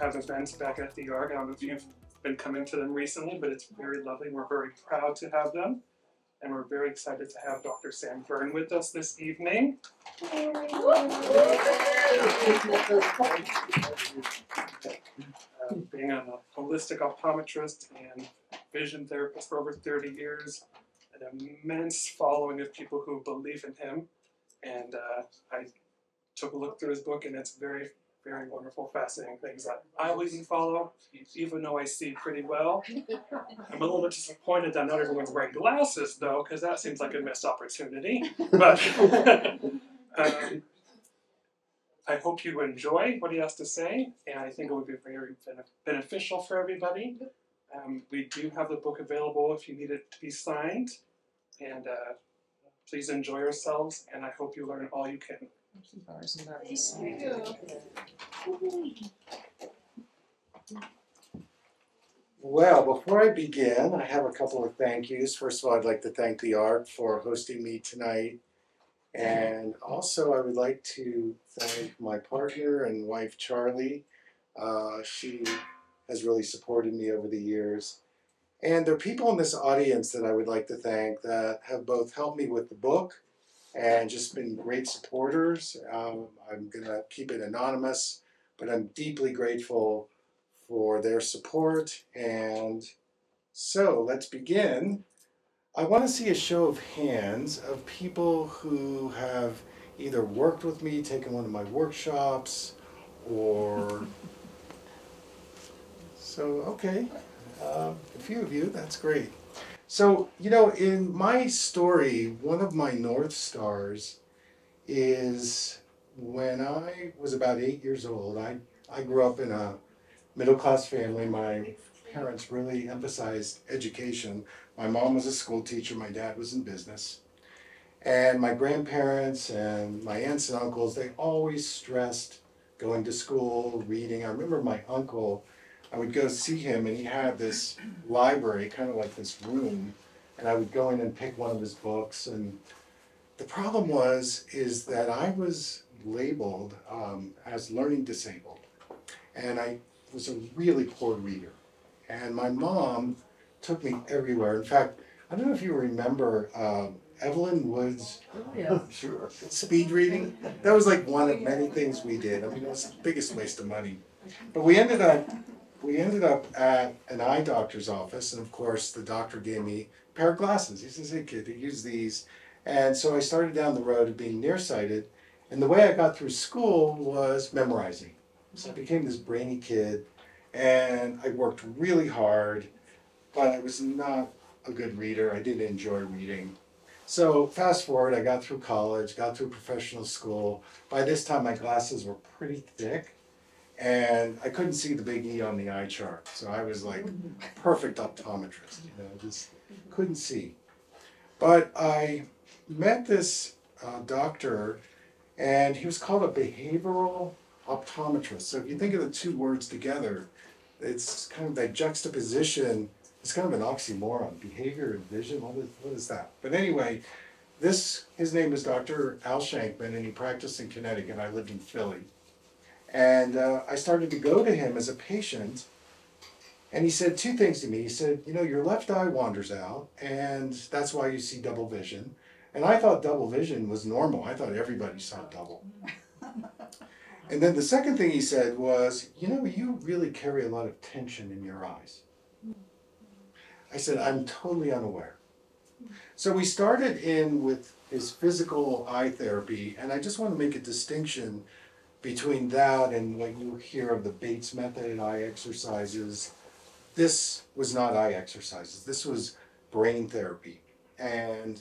Have events back at the Ark. I don't know if you've been coming to them recently, but it's very lovely. We're very proud to have them. And we're very excited to have Dr. Sam Berne with us this evening. Uh, being a holistic optometrist and vision therapist for over 30 years, an immense following of people who believe in him. And uh, I took a look through his book, and it's very, very wonderful, fascinating things that I'll even follow, even though I see pretty well. I'm a little bit disappointed that not everyone's wearing glasses, though, because that seems like a missed opportunity. But um, I hope you enjoy what he has to say, and I think it would be very beneficial for everybody. Um, we do have the book available if you need it to be signed, and uh, please enjoy yourselves. And I hope you learn all you can. Well, before I begin, I have a couple of thank yous. First of all, I'd like to thank the Ark for hosting me tonight. And also, I would like to thank my partner and wife, Charlie. Uh, she has really supported me over the years. And there are people in this audience that I would like to thank that have both helped me with the book and just been great supporters. Um, I'm going to keep it anonymous, but I'm deeply grateful for their support. And so let's begin. I want to see a show of hands of people who have either worked with me, taken one of my workshops, or. So, okay, uh, a few of you, that's great. So, you know, in my story, one of my North Stars is when I was about eight years old. I, I grew up in a middle class family. My parents really emphasized education. My mom was a school teacher, my dad was in business. And my grandparents and my aunts and uncles, they always stressed going to school, reading. I remember my uncle, I would go see him and he had this library, kind of like this room, and I would go in and pick one of his books. And the problem was, is that I was labeled um, as learning disabled. And I was a really poor reader. And my mom took me everywhere. In fact, I don't know if you remember um, Evelyn Woods oh, Yeah. Sure. Speed reading. That was like one of many things we did. I mean, it was the biggest waste of money. But we ended up, we ended up at an eye doctor's office, and of course, the doctor gave me a pair of glasses. He says, "Hey, kid, use these." And so I started down the road of being nearsighted, and the way I got through school was memorizing. So I became this brainy kid, and I worked really hard, but I was not a good reader. I didn't enjoy reading. So fast forward, I got through college, got through professional school. By this time, my glasses were pretty thick, and I couldn't see the big E on the eye chart. So I was like perfect optometrist, you know, just couldn't see. But I met this uh, doctor, and he was called a behavioral optometrist. So if you think of the two words together, it's kind of that juxtaposition it's kind of an oxymoron behavior and vision what is, what is that but anyway this his name is dr al shankman and he practiced in connecticut i lived in philly and uh, i started to go to him as a patient and he said two things to me. He said you know your left eye wanders out and that's why you see double vision. And i thought double vision was normal. I thought everybody saw double. And then the second thing he said was you know you really carry a lot of tension in your eyes. I said, I'm totally unaware. So we started in with his physical eye therapy, and I just want to make a distinction between that and what you hear of the Bates method, and eye exercises. This was not eye exercises, this was brain therapy. And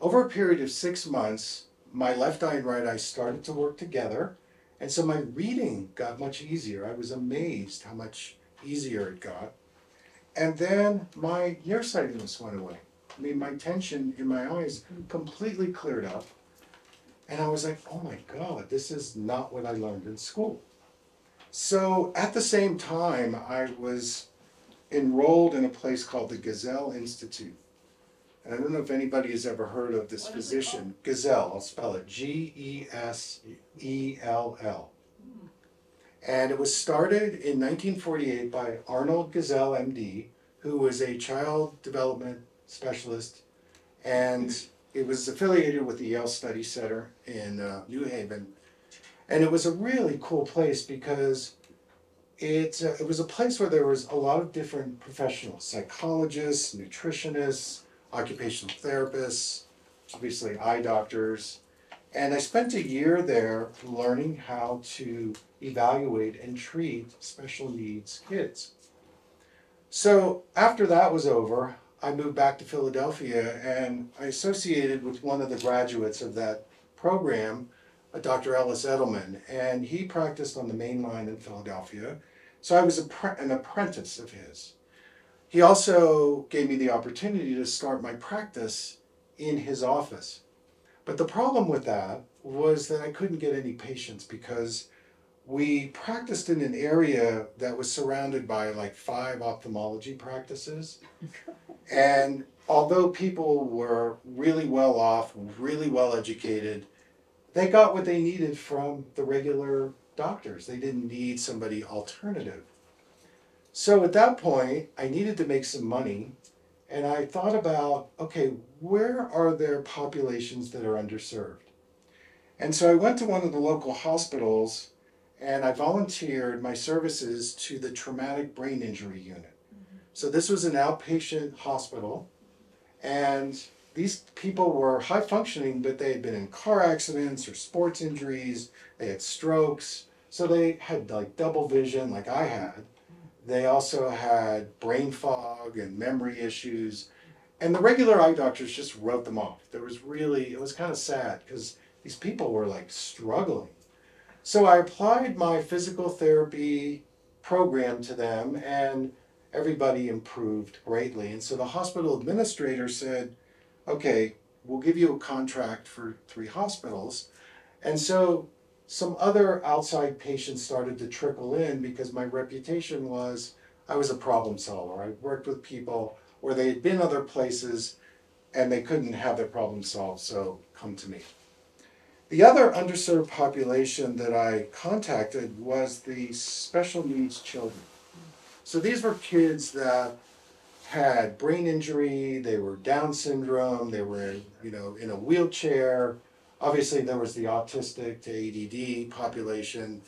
over a period of six months, my left eye and right eye started to work together. And so my reading got much easier. I was amazed how much easier it got. And then my nearsightedness went away. I mean, my tension in my eyes completely cleared up. And I was like, oh my God, this is not what I learned in school. So at the same time, I was enrolled in a place called the Gesell Institute. And I don't know if anybody has ever heard of this What physician, Gesell, I'll spell it G E S E L L. And it was started in 1948 by Arnold Gesell, MD, who was a child development specialist. And it was affiliated with the Yale Study Center in uh, New Haven. And it was a really cool place because it, uh, it was a place where there was a lot of different professionals psychologists, nutritionists, occupational therapists, obviously eye doctors. And I spent a year there learning how to evaluate and treat special needs kids. So after that was over, I moved back to Philadelphia and I associated with one of the graduates of that program, Dr. Ellis Edelman, and he practiced on the main line in Philadelphia. So I was a an apprentice of his. He also gave me the opportunity to start my practice in his office. But the problem with that was that I couldn't get any patients because we practiced in an area that was surrounded by like five ophthalmology practices. And although people were really well off, really well educated, they got what they needed from the regular doctors. They didn't need somebody alternative. So at that point, I needed to make some money. And I thought about okay, where are there populations that are underserved? And so I went to one of the local hospitals and I volunteered my services to the traumatic brain injury unit. Mm-hmm. So this was an outpatient hospital, and these people were high functioning, but they had been in car accidents or sports injuries, they had strokes, so they had like double vision, like I had. Mm-hmm. They also had brain fog and memory issues. And the regular eye doctors just wrote them off. There was really, it was kind of sad because these people were like struggling. So I applied my physical therapy program to them, and everybody improved greatly. And so the hospital administrator said, okay, we'll give you a contract for three hospitals. And so some other outside patients started to trickle in because my reputation was I was a problem solver. I worked with people where they had been other places and they couldn't have their problem solved, so come to me. The other underserved population that I contacted was the special needs children. So these were kids that had brain injury, they were Down syndrome, they were you know in a wheelchair. Obviously there was the autistic to ADD population.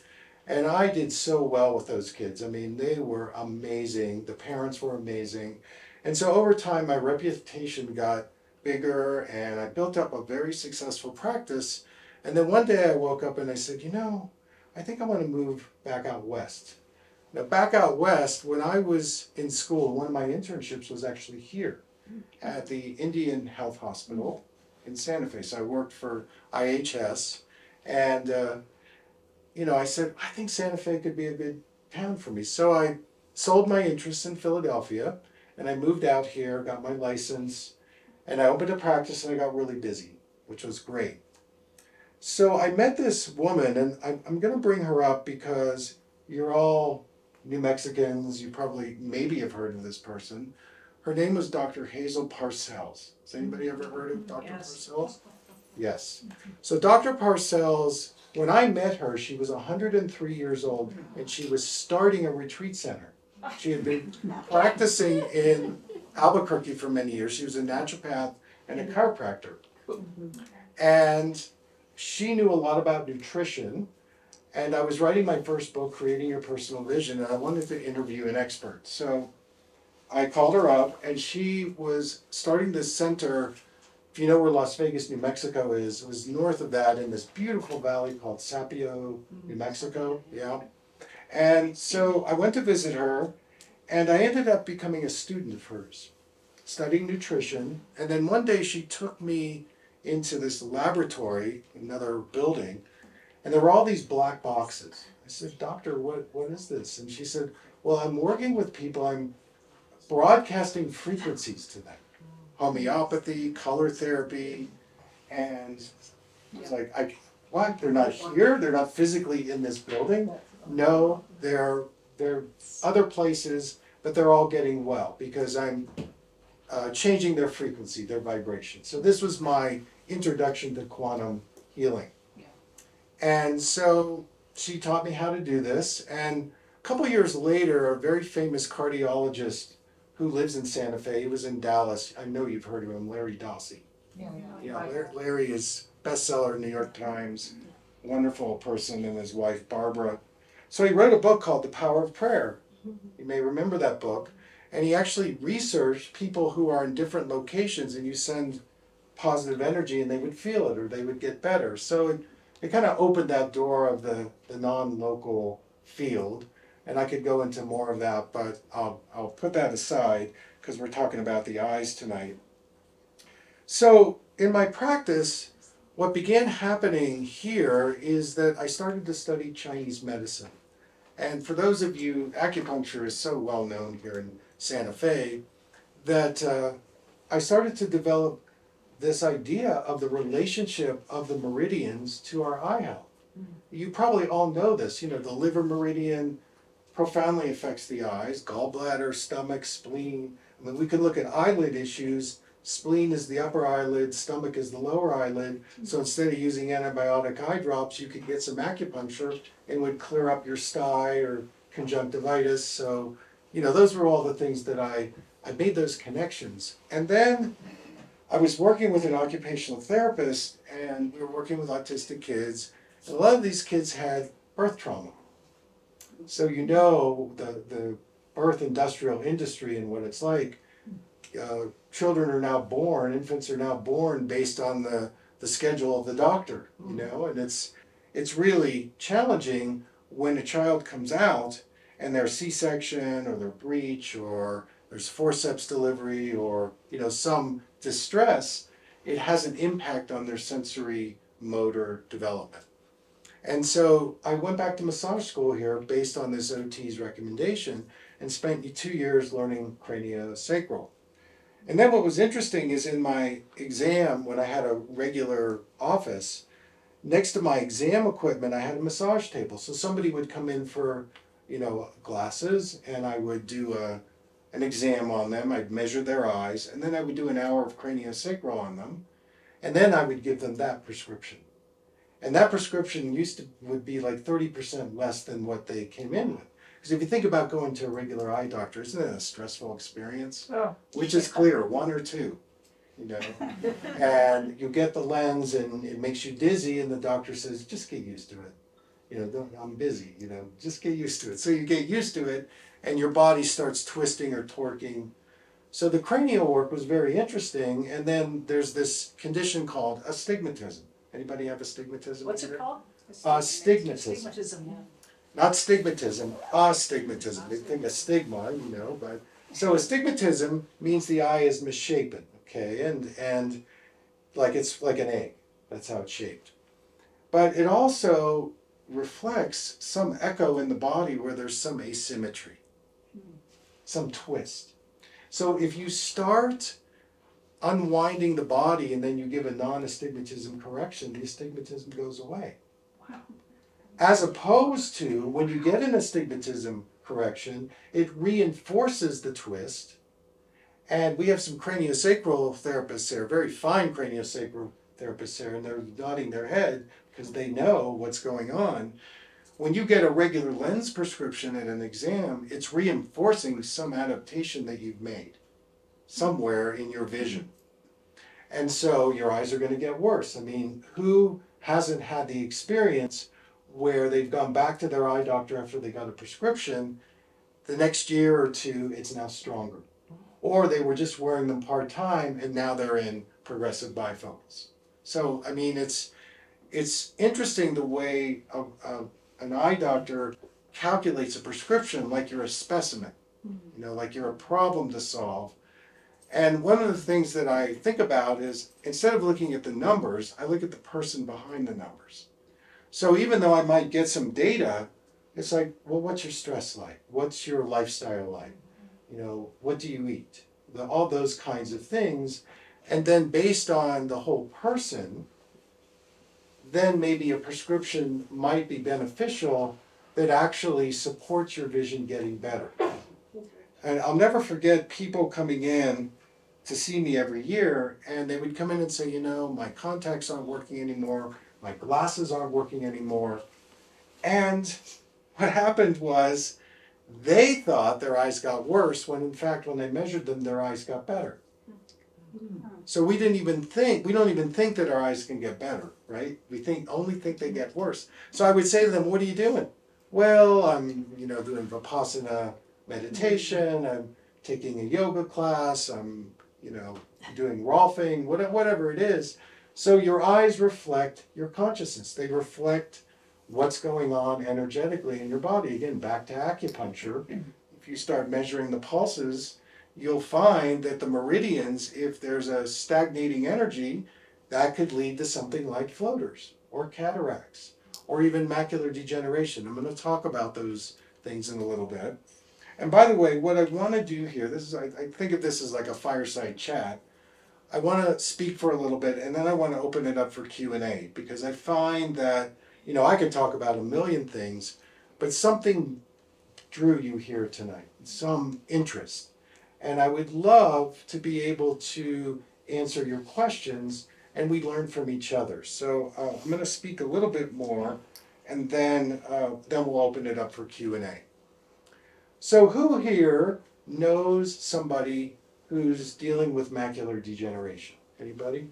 And I did so well with those kids. I mean, they were amazing. The parents were amazing. And so over time my reputation got bigger and I built up a very successful practice and then one day I woke up and I said, you know, I think I want to move back out west. Now, back out west, when I was in school, one of my internships was actually here at the Indian Health Hospital in Santa Fe. So I worked for IHS. And, uh, you know, I said, I think Santa Fe could be a good town for me. So I sold my interest in Philadelphia and I moved out here, got my license, and I opened a practice and I got really busy, which was great. So I met this woman, and I'm, I'm going to bring her up because you're all New Mexicans. You probably maybe have heard of this person. Her name was Dr. Hazel Parcells. Has anybody ever heard of Dr. Yes. Parcells? Yes. So Dr. Parcells, when I met her, she was 103 years old, and she was starting a retreat center. She had been practicing in Albuquerque for many years. She was a naturopath and a chiropractor. Mm-hmm. And she knew a lot about nutrition. And I was writing my first book, Creating Your Personal Vision, and I wanted to interview an expert. So I called her up, and she was starting this center if you know where Las Vegas, New Mexico is, it was north of that in this beautiful valley called Sapello, New mm-hmm. Mexico. Yeah. And so I went to visit her, and I ended up becoming a student of hers, studying nutrition. And then one day she took me into this laboratory, another building, and there were all these black boxes. I said, Doctor, what, what is this? And she said, Well, I'm working with people, I'm broadcasting frequencies to them homeopathy, color therapy, and it's like, I, what? They're not here? They're not physically in this building? No, they're they're other places, but they're all getting well because I'm uh, changing their frequency, their vibration. So this was my introduction to quantum healing. And so she taught me how to do this. And a couple years later, a very famous cardiologist who lives in Santa Fe, he was in Dallas. I know you've heard of him, Larry Dossey. Yeah, Yeah, Larry, Larry is bestseller, in the New York Times, wonderful person, and his wife Barbara. So he wrote a book called The Power of Prayer. Mm-hmm. You may remember that book. And he actually researched people who are in different locations, and you send positive energy, and they would feel it or they would get better. So it, it kind of opened that door of the, the non local field. And I could go into more of that, but I'll, I'll put that aside because we're talking about the eyes tonight. So, in my practice, what began happening here is that I started to study Chinese medicine. And for those of you, acupuncture is so well known here in Santa Fe that uh, I started to develop this idea of the relationship of the meridians to our eye health. Mm-hmm. You probably all know this. You know, the liver meridian profoundly affects the eyes, gallbladder, stomach, spleen. I mean, we can look at eyelid issues spleen is the upper eyelid, stomach is the lower eyelid. Mm-hmm. So instead of using antibiotic eye drops, you could get some acupuncture and would clear up your sty or conjunctivitis. So, you know, those were all the things that I, I made those connections. And then I was working with an occupational therapist and we were working with autistic kids. And a lot of these kids had birth trauma. So you know the, the birth industrial industry and what it's like. Uh, children are now born, infants are now born based on the, the schedule of the doctor, you know, and it's it's really challenging when a child comes out and they're C-section or they're breech or there's forceps delivery or you know some distress, it has an impact on their sensory motor development. And so I went back to massage school here based on this OT's recommendation and spent two years learning craniosacral. And then what was interesting is in my exam, when I had a regular office, next to my exam equipment, I had a massage table. So somebody would come in for, you know, glasses, and I would do a, an exam on them. I'd measure their eyes, and then I would do an hour of craniosacral on them, and then I would give them that prescription. And that prescription used to would be like thirty percent less than what they came in with. Because if you think about going to a regular eye doctor, isn't it a stressful experience? Oh. Which is clear, one or two, you know. and you get the lens and it makes you dizzy, and the doctor says, just get used to it. You know, don't, I'm busy, you know, just get used to it. So you get used to it, and your body starts twisting or torquing. So the cranial work was very interesting, and then there's this condition called astigmatism. Anybody have astigmatism? What's here? it called? Uh, stigmatism. Stigmatism, yeah. not stigmatism, astigmatism. They think a stigma, you know, but so astigmatism means the eye is misshapen, okay, and and like it's like an egg. That's how it's shaped. But it also reflects some echo in the body where there's some asymmetry, some twist. So if you start unwinding the body and then you give a non-astigmatism correction, the astigmatism goes away. As opposed to when you get an astigmatism correction, it reinforces the twist. And we have some craniosacral therapists here, very fine craniosacral therapists here, and they're nodding their head because they know what's going on. When you get a regular lens prescription at an exam, it's reinforcing some adaptation that you've made somewhere in your vision. And so your eyes are going to get worse. I mean, who hasn't had the experience where they've gone back to their eye doctor after they got a prescription? The next year or two, it's now stronger. Or they were just wearing them part time and now they're in progressive bifocals. So I mean, it's it's interesting the way a, a, an eye doctor calculates a prescription like you're a specimen, you know, like you're a problem to solve. And one of the things that I think about is instead of looking at the numbers, I look at the person behind the numbers. So even though I might get some data, it's like, well, what's your stress like? What's your lifestyle like? You know, what do you eat? The, all those kinds of things. And then based on the whole person, then maybe a prescription might be beneficial that actually supports your vision getting better. And I'll never forget people coming in to see me every year, and they would come in and say, you know, my contacts aren't working anymore, my glasses aren't working anymore. And what happened was they thought their eyes got worse when in fact when they measured them their eyes got better. Hmm. Hmm. So we didn't even think we don't even think that our eyes can get better, right? We think only think they get worse. So I would say to them, What are you doing? Well, I'm, you know, doing Vipassana meditation, I'm taking a yoga class, I'm, you know, doing Rolfing, whatever whatever it is. So your eyes reflect your consciousness. They reflect what's going on energetically in your body. Again, back to acupuncture. If you start measuring the pulses, you'll find that the meridians, if there's a stagnating energy, that could lead to something like floaters or cataracts or even macular degeneration. I'm going to talk about those things in a little bit. And by the way, what I want to do here, this is I, I think of this as like a fireside chat. I want to speak for a little bit and then I want to open it up for Q&A because I find that you know, I could talk about a million things, but something drew you here tonight, some interest. And I would love to be able to answer your questions and we learn from each other. So uh, I'm going to speak a little bit more and then, uh, then we'll open it up for Q&A. So who here knows somebody who's dealing with macular degeneration? Anybody?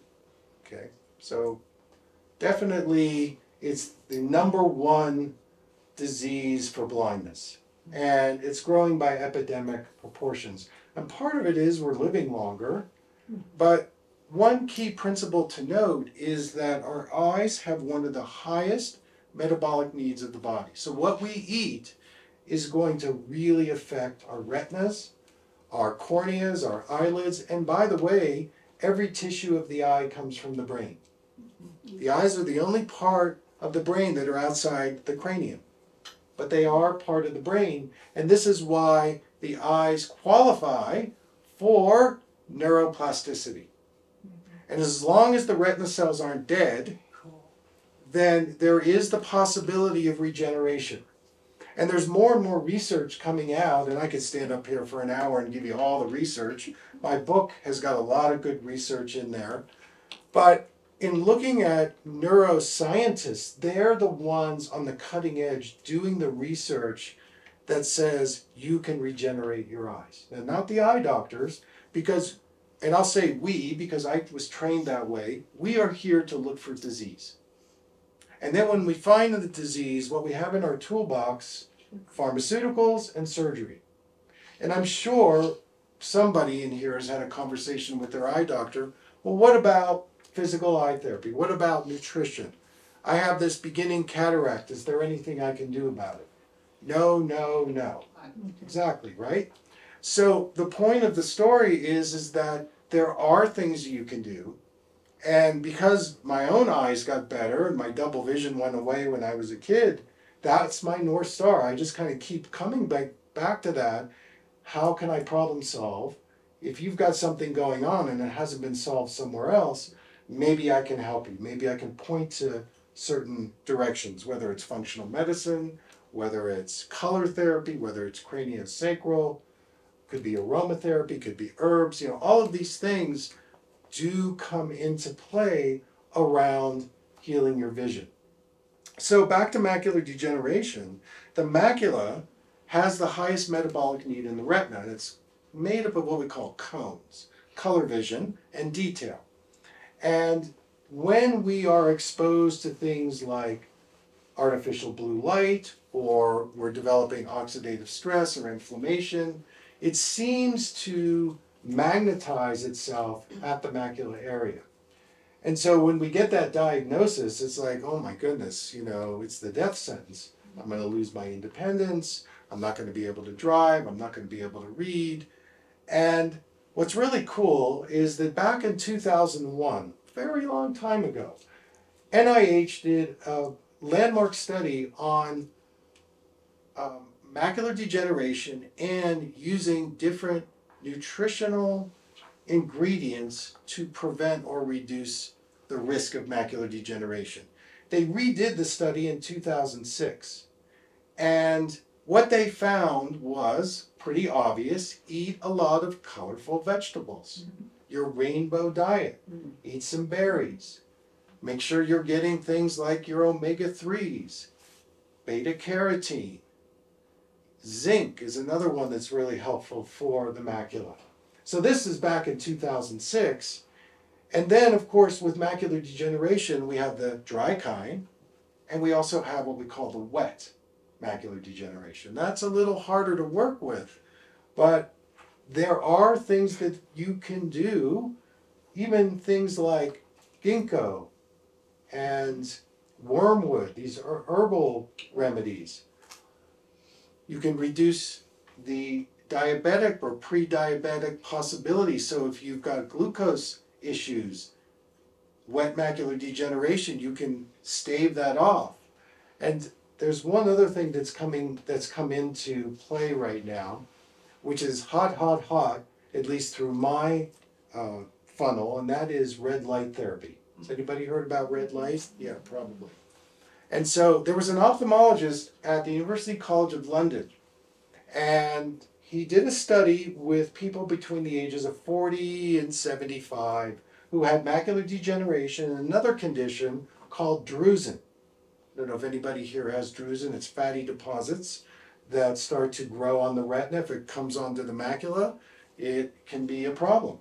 Okay. So definitely it's the number one disease for blindness. And it's growing by epidemic proportions. And part of it is we're living longer. But one key principle to note is that our eyes have one of the highest metabolic needs of the body. So what we eat is going to really affect our retinas, our corneas, our eyelids, and by the way, every tissue of the eye comes from the brain. The eyes are the only part of the brain that are outside the cranium. But they are part of the brain, and this is why the eyes qualify for neuroplasticity. And as long as the retina cells aren't dead, then there is the possibility of regeneration. And there's more and more research coming out, and I could stand up here for an hour and give you all the research. My book has got a lot of good research in there. But in looking at neuroscientists, they're the ones on the cutting edge doing the research that says you can regenerate your eyes. And not the eye doctors, because, and I'll say we, because I was trained that way, we are here to look for disease. And then when we find the disease, what we have in our toolbox, pharmaceuticals and surgery. And I'm sure somebody in here has had a conversation with their eye doctor. Well, what about physical eye therapy? What about nutrition? I have this beginning cataract. Is there anything I can do about it? No, no, no. Exactly, right? So the point of the story is is that there are things you can do. And because my own eyes got better and my double vision went away when I was a kid, that's my north star. I just kind of keep coming back back to that. How can I problem solve? If you've got something going on and it hasn't been solved somewhere else, maybe I can help you. Maybe I can point to certain directions, whether it's functional medicine, whether it's color therapy, whether it's craniosacral, could be aromatherapy, could be herbs, you know, all of these things do come into play around healing your vision. So back to macular degeneration, the macula has the highest metabolic need in the retina, and it's made up of what we call cones, color vision, and detail. And when we are exposed to things like artificial blue light, or we're developing oxidative stress or inflammation, it seems to magnetize itself at the macula area. And so when we get that diagnosis, it's like, oh my goodness, you know, it's the death sentence. I'm going to lose my independence. I'm not going to be able to drive. I'm not going to be able to read. And what's really cool is that back in 2001, very long time ago, NIH did a landmark study on um, macular degeneration and using different nutritional ingredients to prevent or reduce the risk of macular degeneration. They redid the study in 2006. And what they found was pretty obvious eat a lot of colorful vegetables, your rainbow diet, eat some berries. Make sure you're getting things like your omega 3s, beta carotene. Zinc is another one that's really helpful for the macula. So this is back in 2006. And then, of course, with macular degeneration, we have the dry kind, and we also have what we call the wet macular degeneration. That's a little harder to work with, but there are things that you can do, even things like ginkgo and wormwood, these are herbal remedies. You can reduce the diabetic or pre diabetic possibility. So if you've got glucose issues, wet macular degeneration, you can stave that off. And there's one other thing that's coming that's come into play right now, which is hot, hot, hot, at least through my uh, funnel, and that is red light therapy. Has anybody heard about red light? Yeah, probably. And so there was an ophthalmologist at the University College of London, and he did a study with people between the ages of 40 and 75 who had macular degeneration and another condition called drusen. I don't know if anybody here has drusen, it's fatty deposits that start to grow on the retina. If it comes onto the macula, it can be a problem.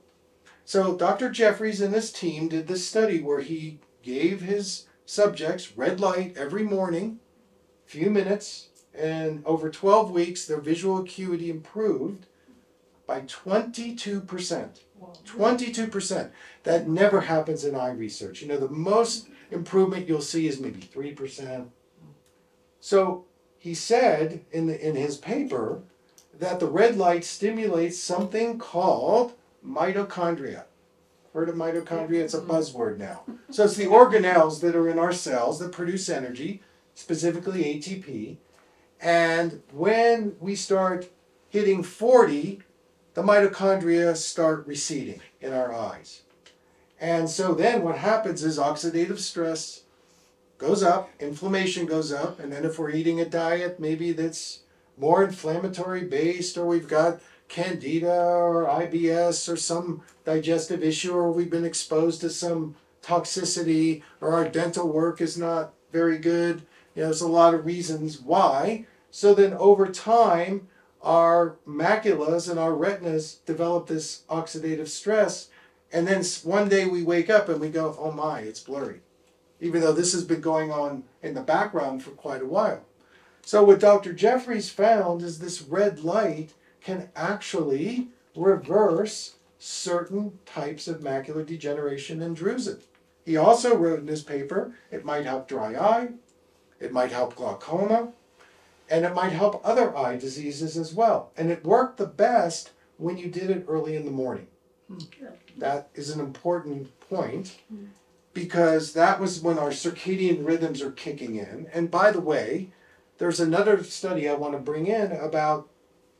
So Dr. Jeffries and his team did this study where he gave his subjects red light every morning, few minutes, and over 12 weeks their visual acuity improved by 22%. 22%. That never happens in eye research. You know, the most improvement you'll see is maybe 3%. So he said in, the, in his paper that the red light stimulates something called mitochondria. Heard of mitochondria? It's a mm-hmm. buzzword now. So it's the organelles that are in our cells that produce energy, specifically ATP. And when we start hitting 40, the mitochondria start receding in our eyes. And so then what happens is oxidative stress goes up, inflammation goes up, and then if we're eating a diet maybe that's more inflammatory based, or we've got candida or IBS or some digestive issue, or we've been exposed to some toxicity, or our dental work is not very good. You know, there's a lot of reasons why. So then over time, our maculas and our retinas develop this oxidative stress. And then one day we wake up and we go, oh my, it's blurry. Even though this has been going on in the background for quite a while. So, what Dr. Jeffries found is this red light can actually reverse certain types of macular degeneration and drusen. He also wrote in his paper it might help dry eye, it might help glaucoma, and it might help other eye diseases as well. And it worked the best when you did it early in the morning. Hmm. That is an important point hmm. because that was when our circadian rhythms are kicking in. And by the way, there's another study I want to bring in about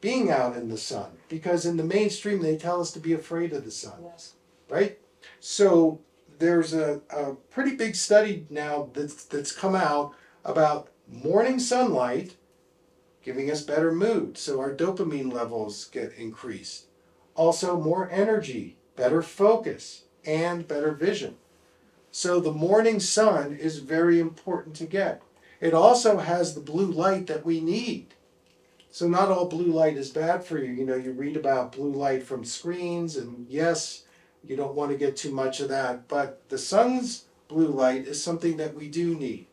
being out in the sun because in the mainstream they tell us to be afraid of the sun, Yes. right? So there's a, a pretty big study now that's, that's come out about morning sunlight giving us better mood, so our dopamine levels get increased. Also, more energy, better focus, and better vision. So, the morning sun is very important to get. It also has the blue light that we need. So, not all blue light is bad for you. You know, you read about blue light from screens, and yes, you don't want to get too much of that, but the sun's blue light is something that we do need.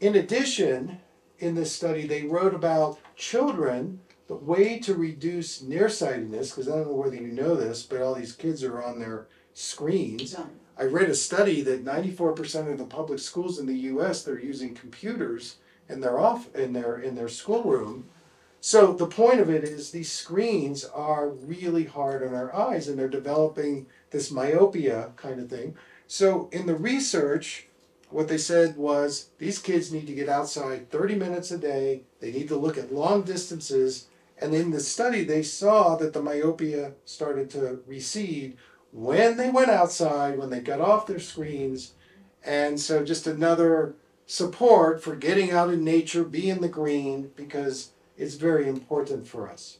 In addition, in this study, they wrote about children the way to reduce nearsightedness, because I don't know whether you know this, but all these kids are on their screens. I read a study that 94% of the public schools in the US they're using computers in their off in their in their schoolroom. So the point of it is these screens are really hard on our eyes and they're developing this myopia kind of thing. So in the research what they said was these kids need to get outside 30 minutes a day. They need to look at long distances and in the study they saw that the myopia started to recede when they went outside, when they got off their screens. And so, just another support for getting out in nature, be in the green, because it's very important for us.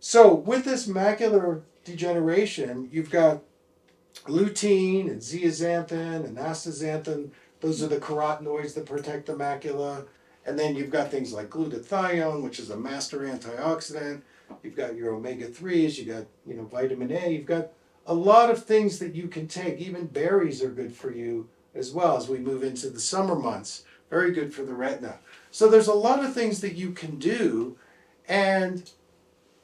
So, with this macular degeneration, you've got lutein and zeaxanthin and astaxanthin. Those are the carotenoids that protect the macula. And then you've got things like glutathione, which is a master antioxidant. You've got your omega 3s, you've got you know vitamin A, you've got a lot of things that you can take. Even berries are good for you as well as we move into the summer months. Very good for the retina. So there's a lot of things that you can do, and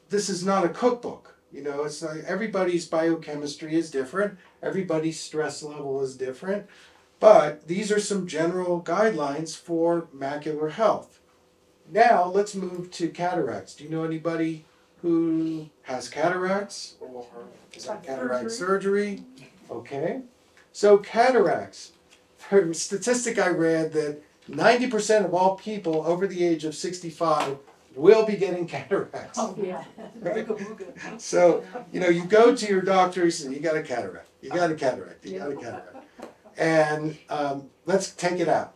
this is not a cookbook. You know, it's like everybody's biochemistry is different, everybody's stress level is different, but these are some general guidelines for macular health. Now let's move to cataracts. Do you know anybody who has cataracts or is that cataract surgery? Okay. So cataracts. A statistic I read that 90% of all people over the age of 65 will be getting cataracts. Oh, yeah. Right? So, you know, you go to your doctor, you say, you got a cataract, you got a cataract, you got a cataract. And um, let's take it out.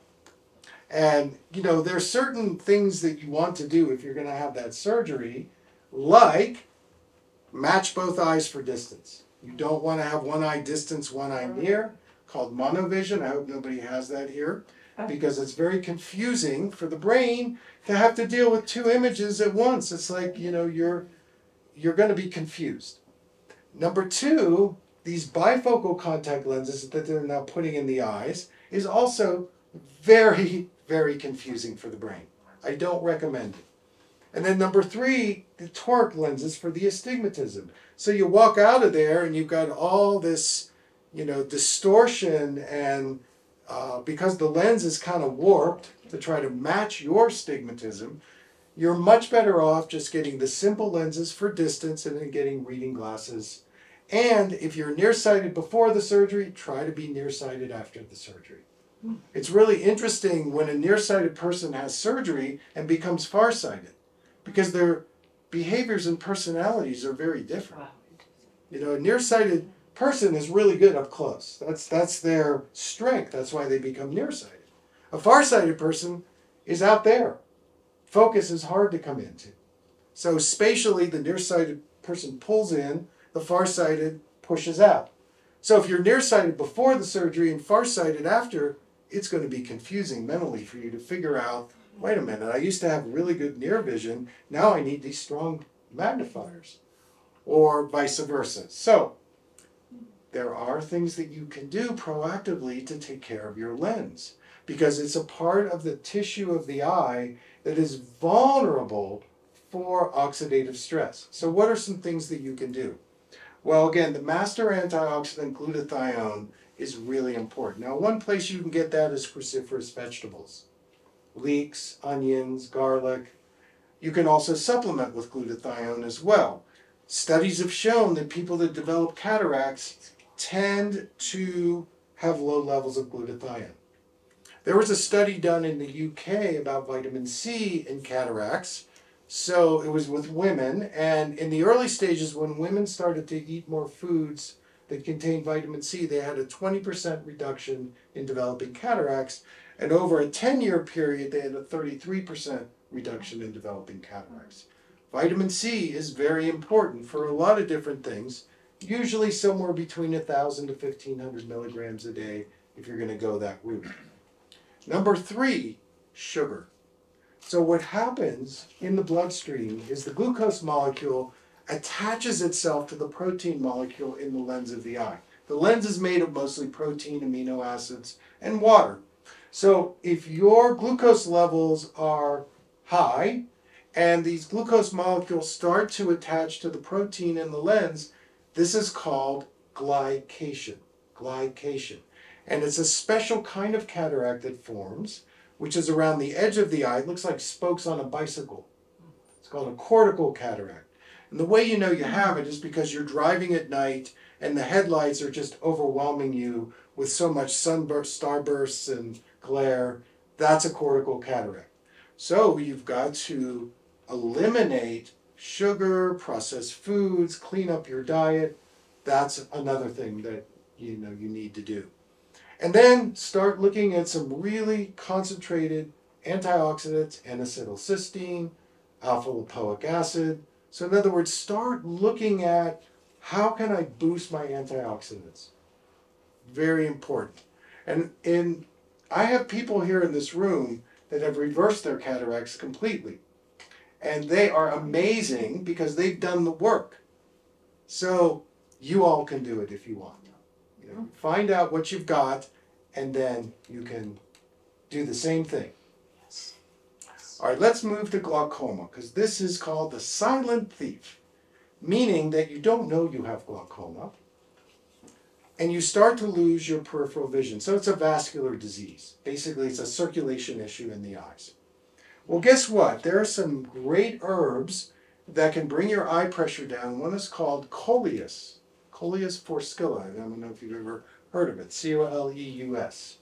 And, you know, there's certain things that you want to do if you're going to have that surgery, like match both eyes for distance. You don't want to have one eye distance, one eye near, called monovision. I hope nobody has that here because it's very confusing for the brain to have to deal with two images at once. It's like, you know, you're you're going to be confused. Number 2, these bifocal contact lenses that they're now putting in the eyes is also very very confusing for the brain. I don't recommend it. And then number three, the toric lenses for the astigmatism. So you walk out of there and you've got all this, you know, distortion and uh, because the lens is kind of warped to try to match your astigmatism, you're much better off just getting the simple lenses for distance and then getting reading glasses. And if you're nearsighted before the surgery, try to be nearsighted after the surgery. It's really interesting when a nearsighted person has surgery and becomes farsighted because their behaviors and personalities are very different. You know, a nearsighted person is really good up close. That's that's their strength. That's why they become nearsighted. A farsighted person is out there. Focus is hard to come into. So spatially, the nearsighted person pulls in, the farsighted pushes out. So if you're nearsighted before the surgery and farsighted after, it's going to be confusing mentally for you to figure out wait a minute, I used to have really good near vision, now I need these strong magnifiers, or vice versa. So, there are things that you can do proactively to take care of your lens because it's a part of the tissue of the eye that is vulnerable for oxidative stress. So, what are some things that you can do? Well, again, the master antioxidant glutathione is really important. Now, one place you can get that is cruciferous vegetables leeks, onions, garlic. You can also supplement with glutathione as well. Studies have shown that people that develop cataracts tend to have low levels of glutathione. There was a study done in the UK about vitamin C in cataracts. So it was with women, and in the early stages, when women started to eat more foods that contained vitamin C, they had a 20% reduction in developing cataracts. And over a 10 year period, they had a 33% reduction in developing cataracts. Vitamin C is very important for a lot of different things, usually somewhere between 1,000 to 1,500 milligrams a day if you're going to go that route. Number three, sugar. So, what happens in the bloodstream is the glucose molecule attaches itself to the protein molecule in the lens of the eye. The lens is made of mostly protein, amino acids, and water. So if your glucose levels are high and these glucose molecules start to attach to the protein in the lens. This is called glycation. Glycation. And it's a special kind of cataract that forms, which is around the edge of the eye. It looks like spokes on a bicycle. It's called a cortical cataract. And the way you know you have it is because you're driving at night and the headlights are just overwhelming you with so much sunburst, starbursts, and glare. That's a cortical cataract. So you've got to eliminate sugar, processed foods, clean up your diet. That's another thing that you know you need to do. And then start looking at some really concentrated antioxidants, N-acetylcysteine, alpha lipoic acid. So in other words, start looking at how can I boost my antioxidants? Very important. And in I have people here in this room that have reversed their cataracts completely. And they are amazing because they've done the work. So you all can do it if you want. You know, find out what you've got and then you can do the same thing. Yes. All right, let's move to glaucoma because this is called the silent thief, meaning that you don't know you have glaucoma and you start to lose your peripheral vision. So it's a vascular disease. Basically, it's a circulation issue in the eyes. Well, guess what? There are some great herbs that can bring your eye pressure down. One is called coleus, coleus forskohlii. I don't know if you've ever heard of it. C O L E U S.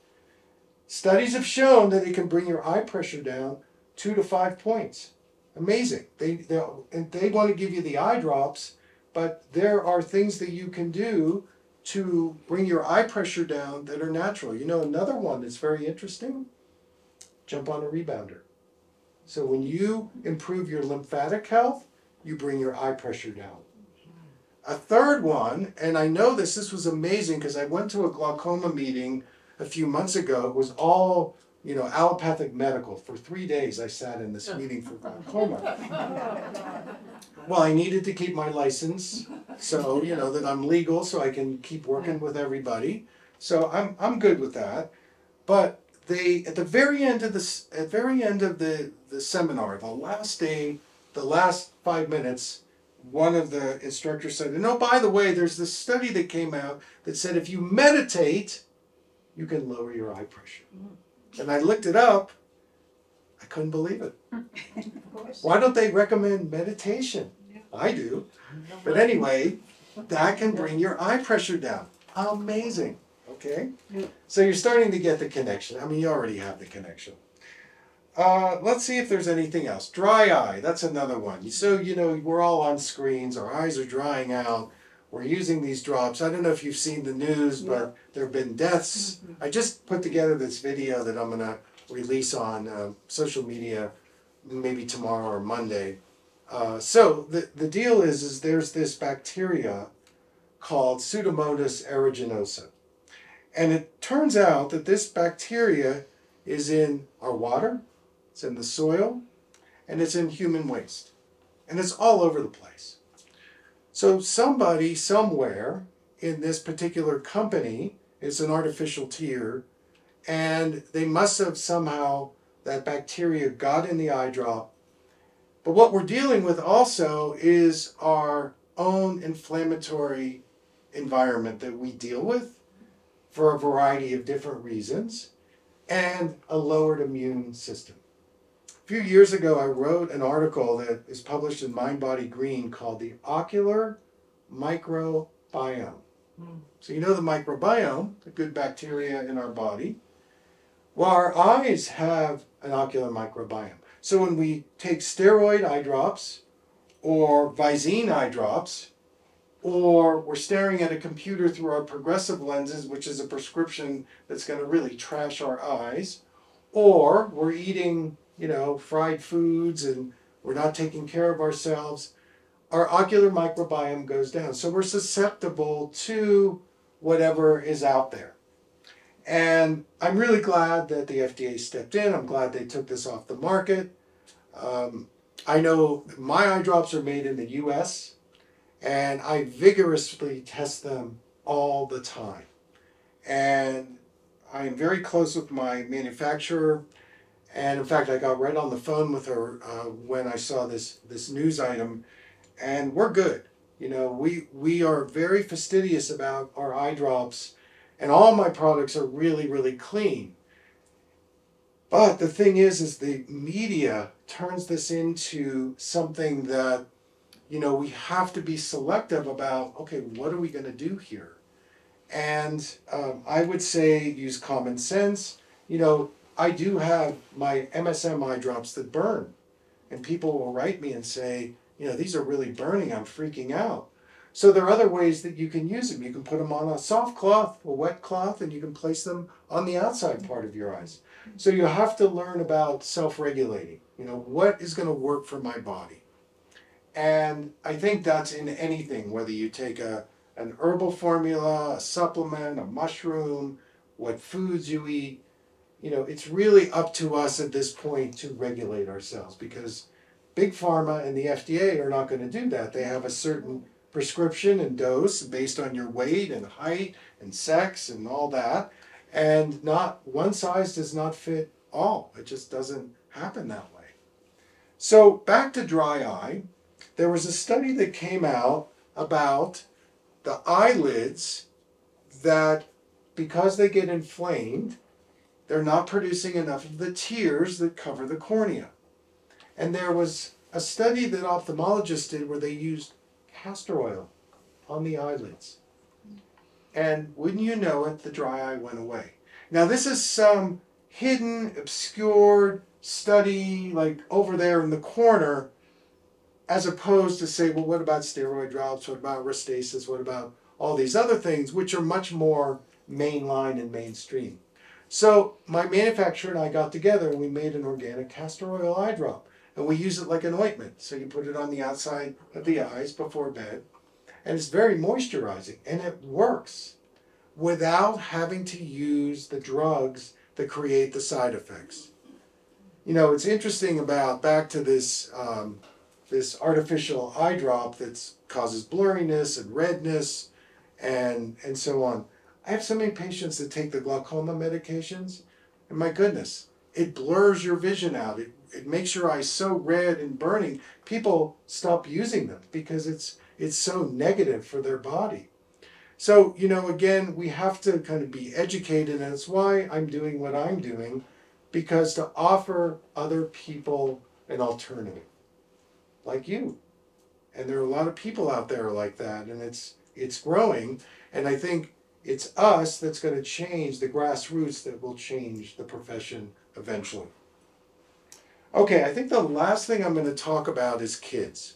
Studies have shown that it can bring your eye pressure down two to five points. Amazing. They they and they want to give you the eye drops, but there are things that you can do to bring your eye pressure down that are natural. You know, another one that's very interesting. Jump on a rebounder. So when you improve your lymphatic health, you bring your eye pressure down. A third one, and I know this, this was amazing because I went to a glaucoma meeting a few months ago. It was all, you know, allopathic medical. For three days I sat in this meeting for glaucoma. Well, I needed to keep my license, so, you know, that I'm legal so I can keep working with everybody. So I'm, I'm good with that. But they, at the very end of this, at very end of the, the seminar, the last day, the last five minutes, one of the instructors said, and "Oh, by the way, there's this study that came out that said if you meditate, you can lower your eye pressure." And I looked it up. I couldn't believe it. Why don't they recommend meditation? I do. But anyway, that can bring your eye pressure down. Amazing. Okay? So you're starting to get the connection. I mean, you already have the connection. Uh, let's see if there's anything else. Dry eye, that's another one. So, you know, we're all on screens, our eyes are drying out. We're using these drops. I don't know if you've seen the news, but there have been deaths. I just put together this video that I'm going to release on uh, social media maybe tomorrow or Monday. Uh, so the, the deal is, is there's this bacteria called Pseudomonas aeruginosa. And it turns out that this bacteria is in our water, it's in the soil, and it's in human waste. And it's all over the place. So somebody somewhere in this particular company, it's an artificial tear, and they must have somehow that bacteria got in the eye drop. But what we're dealing with also is our own inflammatory environment that we deal with for a variety of different reasons and a lowered immune system. A few years ago, I wrote an article that is published in Mind Body Green called The Ocular Microbiome. Hmm. So, you know the microbiome, the good bacteria in our body. Well, our eyes have an ocular microbiome. So, when we take steroid eye drops or Visine eye drops, or we're staring at a computer through our progressive lenses, which is a prescription that's going to really trash our eyes, or we're eating, you know, fried foods and we're not taking care of ourselves, our ocular microbiome goes down. So we're susceptible to whatever is out there. And I'm really glad that the FDA stepped in. I'm glad they took this off the market. Um, I know my eye drops are made in the US and I vigorously test them all the time. And I am very close with my manufacturer, And in fact, I got right on the phone with her uh, when I saw this this news item, and we're good. You know, we we are very fastidious about our eye drops, and all my products are really really clean. But the thing is, is the media turns this into something that, you know, we have to be selective about. Okay, what are we going to do here? And um, I would say use common sense. You know, I do have my MSM eye drops that burn, and people will write me and say, you know, these are really burning. I'm freaking out. So there are other ways that you can use them. You can put them on a soft cloth, a wet cloth, and you can place them on the outside part of your eyes. So you have to learn about self-regulating. You know, what is going to work for my body? And I think that's in anything, whether you take a an herbal formula, a supplement, a mushroom, what foods you eat. You know, it's really up to us at this point to regulate ourselves because big pharma and the FDA are not going to do that. They have a certain prescription and dose based on your weight and height and sex and all that. And not one size does not fit all. It just doesn't happen that way. So back to dry eye, there was a study that came out about the eyelids that because they get inflamed, they're not producing enough of the tears that cover the cornea. And there was a study that ophthalmologists did where they used castor oil on the eyelids. And wouldn't you know it, the dry eye went away. Now, this is some hidden, obscured study, like over there in the corner, as opposed to say, well, what about steroid drops? What about Restasis? What about all these other things, which are much more mainline and mainstream? So my manufacturer and I got together and we made an organic castor oil eye drop. And we use it like an ointment. So you put it on the outside of the eyes before bed. And it's very moisturizing and it works without having to use the drugs that create the side effects. You know, it's interesting about back to this um, this artificial eye drop that causes blurriness and redness and and so on. I have so many patients that take the glaucoma medications, and my goodness, it blurs your vision out. It, it makes your eyes so red and burning. People stop using them because it's it's so negative for their body. So, you know, again, we have to kind of be educated, and it's why I'm doing what I'm doing, because to offer other people an alternative like you. And there are a lot of people out there like that, and it's it's growing. And I think it's us that's going to change the grassroots that will change the profession eventually. Okay, I think the last thing I'm going to talk about is kids.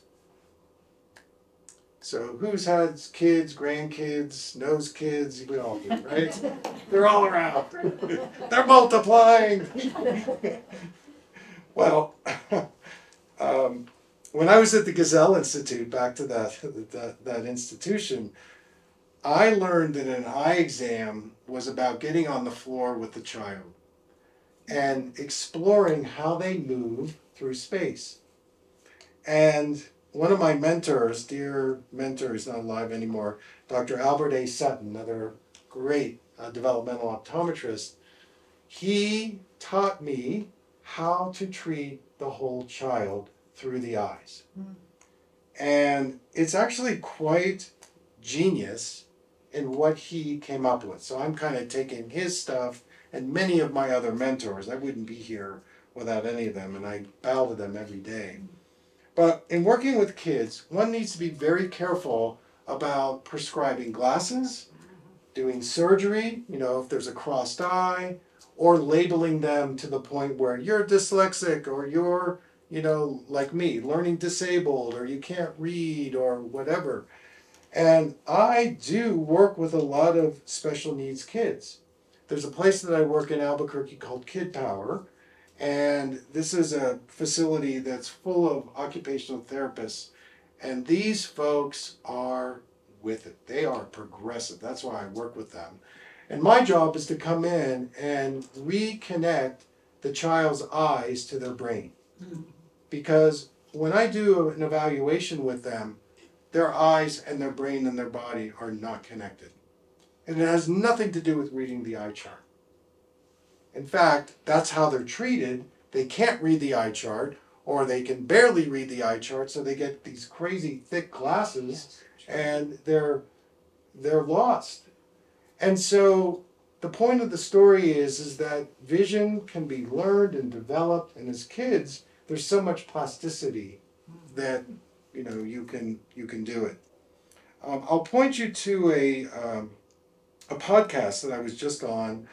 So who's had kids, grandkids, knows kids? We all do, right? They're all around. They're multiplying. well, um, when I was at the Gesell Institute, back to that, that, that institution, I learned that an eye exam was about getting on the floor with the child and exploring how they move through space. And one of my mentors, dear mentor, is not alive anymore, Dr. Albert A. Sutton, another great uh, developmental optometrist, he taught me how to treat the whole child through the eyes. Mm. And it's actually quite genius in what he came up with. So I'm kind of taking his stuff and many of my other mentors. I wouldn't be here without any of them, and I bow to them every day. But in working with kids, one needs to be very careful about prescribing glasses, doing surgery, you know, if there's a crossed eye, or labeling them to the point where you're dyslexic or you're you know, like me, learning disabled or you can't read or whatever. And I do work with a lot of special needs kids. There's a place that I work in Albuquerque called Kid Power, and this is a facility that's full of occupational therapists. And these folks are with it. They are progressive. That's why I work with them. And my job is to come in and reconnect the child's eyes to their brain. Mm-hmm because when I do an evaluation with them, their eyes and their brain and their body are not connected. And it has nothing to do with reading the eye chart. In fact, that's how they're treated they can't read the eye chart or they can barely read the eye chart, so they get these crazy thick glasses and they're they're lost. And so the point of the story is is that vision can be learned and developed and as kids there's so much plasticity that you know you can you can do it. Um, I'll point you to a um, a podcast that I was just on.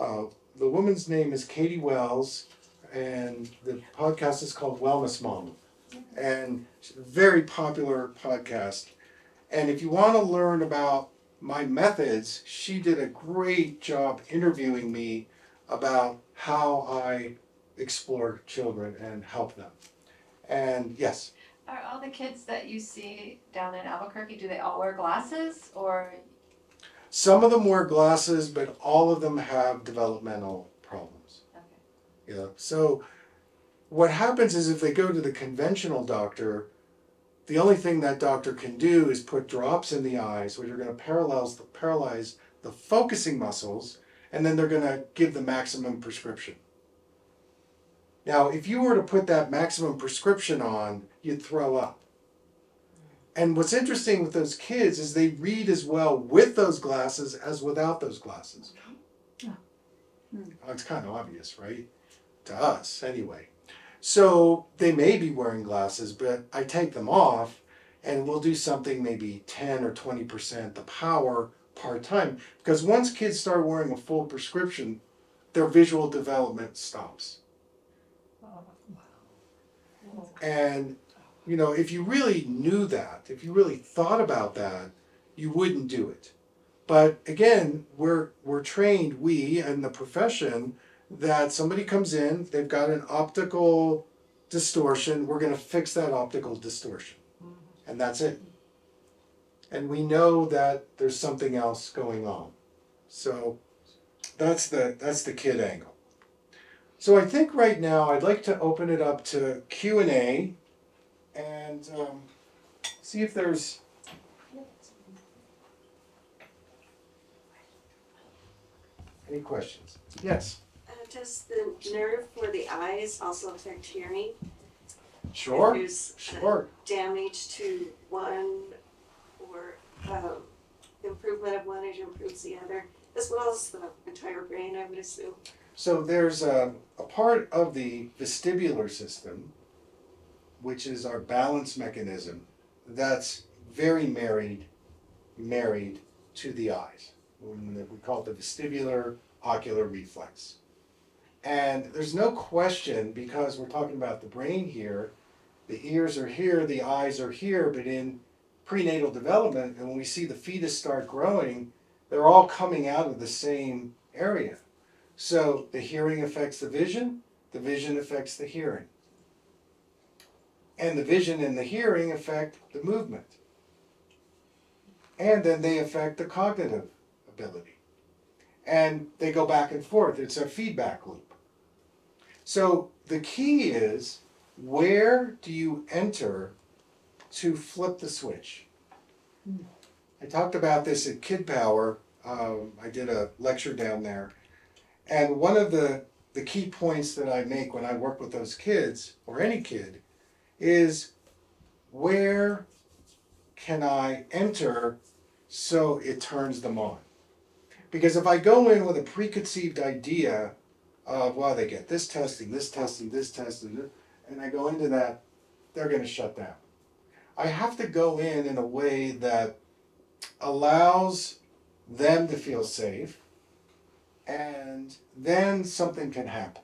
Uh, the woman's name is Katie Wells, and the podcast is called Wellness Mama, and it's a very popular podcast. And if you want to learn about my methods, she did a great job interviewing me about how I explore children and help them. And yes, Are all the kids that you see down in Albuquerque, do they all wear glasses or? some of them wear glasses, but all of them have developmental problems. Okay. Yeah. So what happens is if they go to the conventional doctor, the only thing that doctor can do is put drops in the eyes, which are going to paralyze the, paralyze the focusing muscles, and then they're going to give the maximum prescription. Now, if you were to put that maximum prescription on, you'd throw up. And what's interesting with those kids is they read as well with those glasses as without those glasses. Well, it's kind of obvious, right? To us, anyway. So they may be wearing glasses, but I take them off and we'll do something maybe 10 or 20% the power part time. Because once kids start wearing a full prescription, their visual development stops. And, you know, if you really knew that, if you really thought about that, you wouldn't do it. But again, we're we're trained, we and the profession, that somebody comes in, they've got an optical distortion, we're gonna fix that optical distortion. Mm-hmm. And that's it. And we know that there's something else going on. So that's the that's the kid angle. So I think right now I'd like to open it up to Q and um, see if there's any questions. Yes, Uh, does the nerve for the eyes also affect hearing? sure, there's uh, sure. damage to one or um, improvement of one as improves the other, as well as the entire brain, I would assume. So there's a, a part of the vestibular system, which is our balance mechanism, that's very married, married to the eyes. We we call it the vestibular ocular reflex. And there's no question because we're talking about the brain here, the ears are here, the eyes are here, but in prenatal development, and when we see the fetus start growing, they're all coming out of the same area. So the hearing affects the vision, the vision affects the hearing. And the vision and the hearing affect the movement. And then they affect the cognitive ability. And they go back and forth. It's a feedback loop. So the key is where do you enter to flip the switch? I talked about this at Kid Power. Um, I did a lecture down there. And one of the, the key points that I make when I work with those kids, or any kid, is where can I enter so it turns them on? Because if I go in with a preconceived idea of, well, they get this testing, this testing, this testing, and I go into that, they're going to shut down. I have to go in in a way that allows them to feel safe and then something can happen.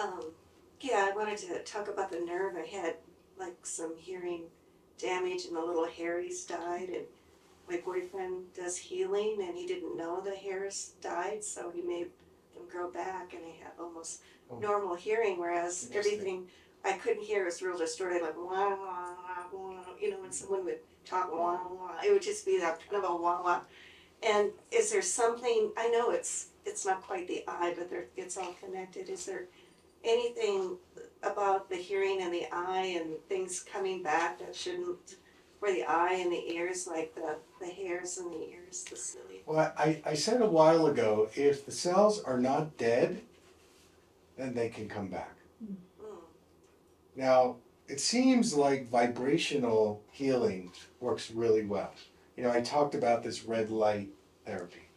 Um, yeah, I wanted to talk about the nerve. I had like some hearing damage and the little hairs died and my boyfriend does healing and he didn't know the hairs died so he made them grow back and I had almost Oh. normal hearing whereas everything I couldn't hear was real distorted like wah wah wah wah you know when someone would talk wah wah it would just be that kind of a wah wah and is there something I know it's it's not quite the eye but there it's all connected is there anything about the hearing and the eye and things coming back that shouldn't for the eye and the ears like the the hairs and the ears the silly Well, I, I said a while ago if the cells are not dead, then they can come back. Mm. Now, it seems like vibrational healing works really well. You know, I talked about this red light therapy.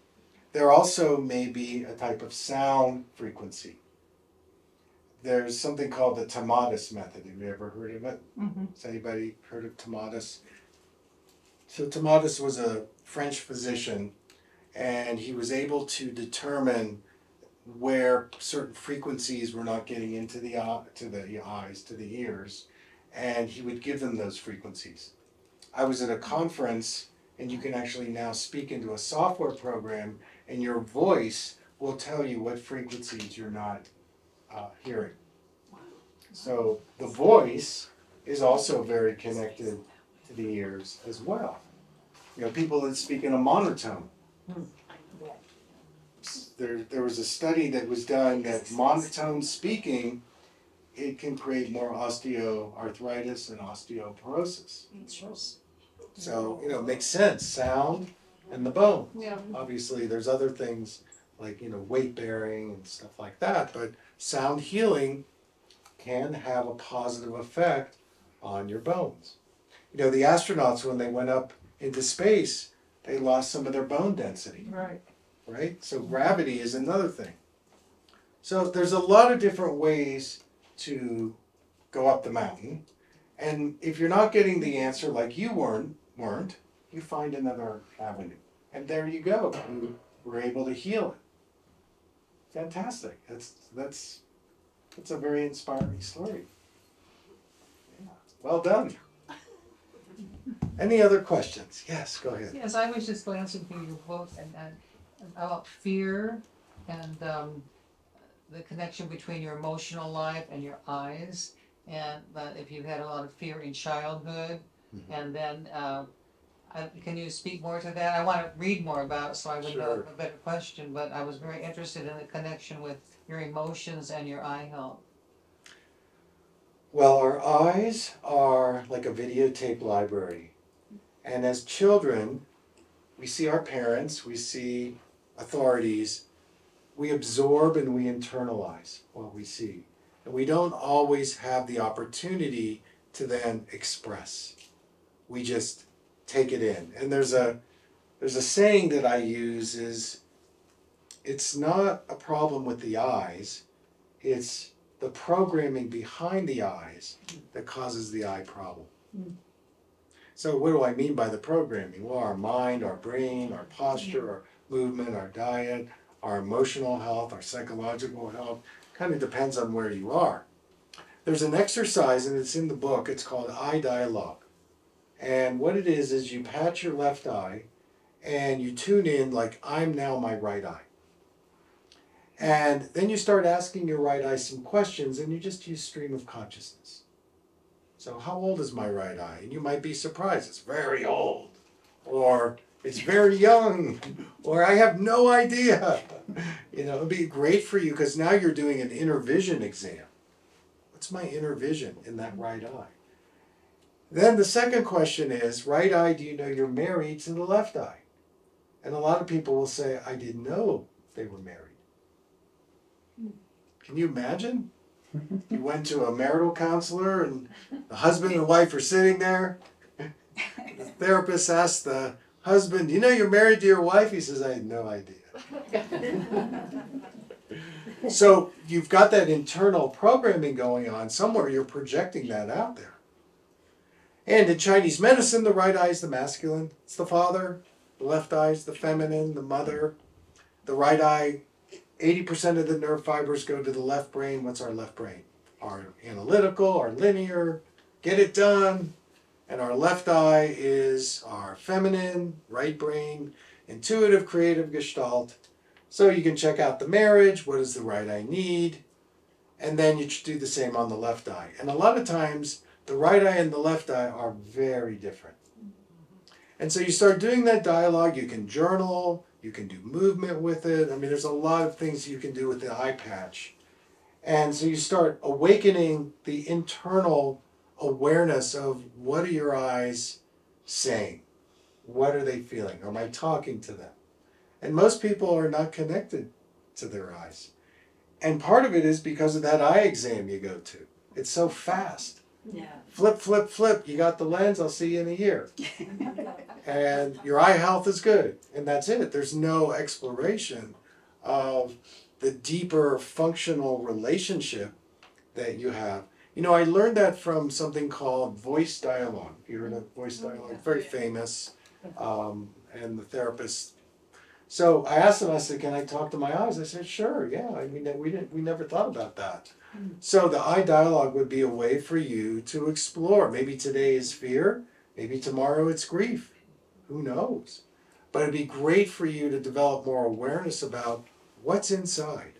There also may be a type of sound frequency. There's something called the Tomatis method. Have you ever heard of it? Mm-hmm. Has anybody heard of Tomatis? So Tomatis was a French physician, and he was able to determine where certain frequencies were not getting into the eye, to the eyes, to the ears, and he would give them those frequencies. I was at a conference, and you can actually now speak into a software program, and your voice will tell you what frequencies you're not uh, hearing. So the voice is also very connected to the ears as well. You know, people that speak in a monotone. There, there was a study that was done that monotone speaking, it can create more osteoarthritis and osteoporosis. So, you know, it makes sense, sound and the bone. Yeah. Obviously, there's other things like, you know, weight bearing and stuff like that, but sound healing can have a positive effect on your bones. You know, the astronauts, when they went up into space, they lost some of their bone density, Right. right? So, gravity is another thing. So, there's a lot of different ways to go up the mountain. And if you're not getting the answer like you weren't, weren't, you find another avenue. And there you go. You were able to heal it. Fantastic. That's that's that's a very inspiring story. Yeah. Well done. Any other questions? Yes, go ahead. Yes, I was just glancing through your book and, and about fear and um, the connection between your emotional life and your eyes. And that if you had a lot of fear in childhood, Mhm. and then uh, I, can you speak more to that? I want to read more about it so I would know a better question. But I was very interested in the connection with your emotions and your eye health. Well, our eyes are like a videotape library. And as children, we see our parents, we see authorities, we absorb and we internalize what we see. And we don't always have the opportunity to then express. We just take it in. And there's a there's a saying that I use is it's not a problem with the eyes, it's the programming behind the eyes that causes the eye problem. Hmm. So, what do I mean by the programming? Well, our mind, our brain, our posture, our movement, our diet, our emotional health, our psychological health kind of depends on where you are. There's an exercise, and it's in the book, it's called Eye Dialogue. And what it is, is you pat your left eye and you tune in like, I'm now my right eye. And then you start asking your right eye some questions and you just use stream of consciousness. So, how old is my right eye? And you might be surprised, it's very old. Or it's very young. Or I have no idea. You know, it'd be great for you because now you're doing an inner vision exam. What's my inner vision in that right eye? Then the second question is right eye, do you know you're married to the left eye? And a lot of people will say, I didn't know they were married. Can you imagine? you went to a marital counselor and the husband and wife are sitting there. The therapist asked the husband, you know you're married to your wife? He says, I had no idea. so you've got that internal programming going on. Somewhere you're projecting that out there. And in Chinese medicine, the right eye is the masculine, it's the father, the left eye is the feminine, the mother. The right eye 80% of the nerve fibers go to the left brain. What's our left brain? Our analytical, our linear, get it done. And our left eye is our feminine, right brain, intuitive, creative gestalt. So you can check out the marriage. What does the right eye need? And then you do the same on the left eye. And a lot of times, the right eye and the left eye are very different. And so you start doing that dialogue. You can journal, you can do movement with it. I mean, there's a lot of things you can do with the eye patch. And so you start awakening the internal awareness of what are your eyes saying? What are they feeling? Am I talking to them? And most people are not connected to their eyes. And part of it is because of that eye exam you go to. It's so fast. Yeah. Flip, flip, flip. You got the lens. I'll see you in a year. and your eye health is good. And that's it. There's no exploration of the deeper functional relationship that you have. You know, I learned that from something called voice dialogue. You heard of voice dialogue? Very famous. Um, and the therapist. So I asked him, I said, Can I talk to my eyes? I said, Sure, yeah. I mean, we didn't, we never thought about that. Hmm. So the eye dialogue would be a way for you to explore. Maybe today is fear, maybe tomorrow it's grief. Who knows? But it'd be great for you to develop more awareness about what's inside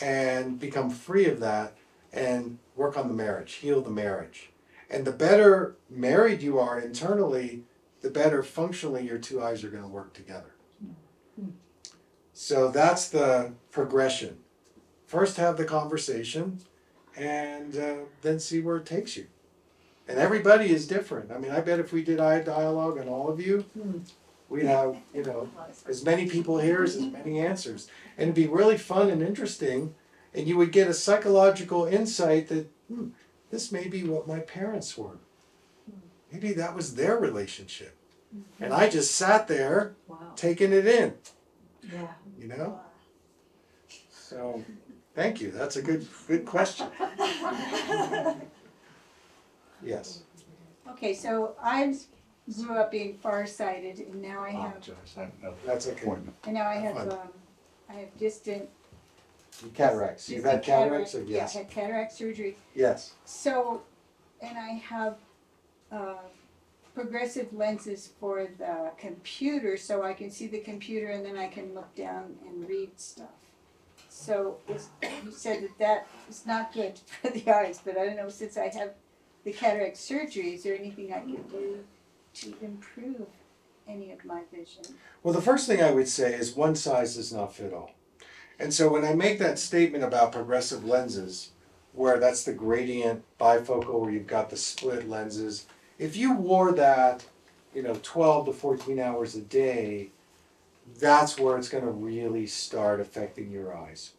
and become free of that and work on the marriage, heal the marriage. And the better married you are internally, the better functionally your two eyes are going to work together. So that's the progression. First, have the conversation and uh, then see where it takes you. And everybody is different. I mean, I bet if we did eye dialogue on all of you, we'd have, you know, as many people here as as many answers. And it'd be really fun and interesting. And you would get a psychological insight that hmm, this may be what my parents were. Maybe that was their relationship. And I just sat there Wow. taking it in, Yeah. You know? So, thank you. That's a good good question. Yes. Okay, so I grew up being farsighted and now I have, Apologize. That's okay. and now I have, um, I have distant. Cataracts. You've had distant cataracts or cataract- yes? Yeah, I had cataract surgery. Yes. So, and I have, uh, progressive lenses for the computer, so I can see the computer and then I can look down and read stuff. So, is, you said that that is not good for the eyes, but I don't know, since I have the cataract surgery, is there anything I can do to improve any of my vision? Well, the first thing I would say is one size does not fit all. And so when I make that statement about progressive lenses, where that's the gradient bifocal, where you've got the split lenses, if you wore that, you know, 12 to 14 hours a day, that's where it's going to really start affecting your eyes.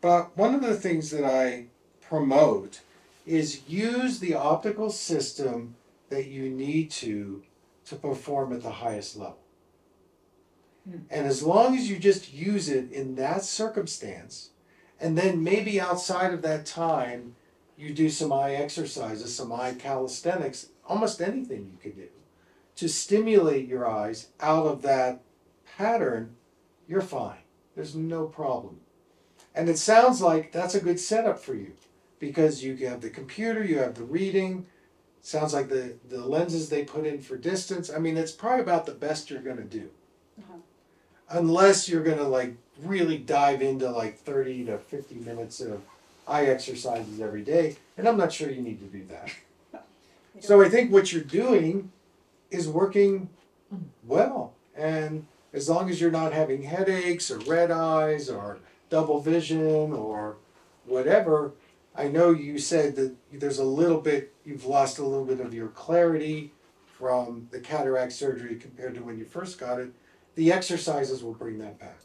But one of the things that I promote is use the optical system that you need to to perform at the highest level. Hmm. And as long as you just use it in that circumstance, and then maybe outside of that time, you do some eye exercises, some eye calisthenics, almost anything you could do to stimulate your eyes out of that pattern, you're fine. There's no problem. And it sounds like that's a good setup for you because you have the computer, you have the reading. Sounds like the, the lenses they put in for distance. I mean, it's probably about the best you're going to do Uh-huh. unless you're gonna like really dive into like 30 to 50 minutes of eye exercises every day and i'm not sure you need to do that so i think what you're doing is working well and as long as you're not having headaches or red eyes or double vision or whatever i know you said that there's a little bit you've lost a little bit of your clarity from the cataract surgery compared to when you first got it the exercises will bring that back.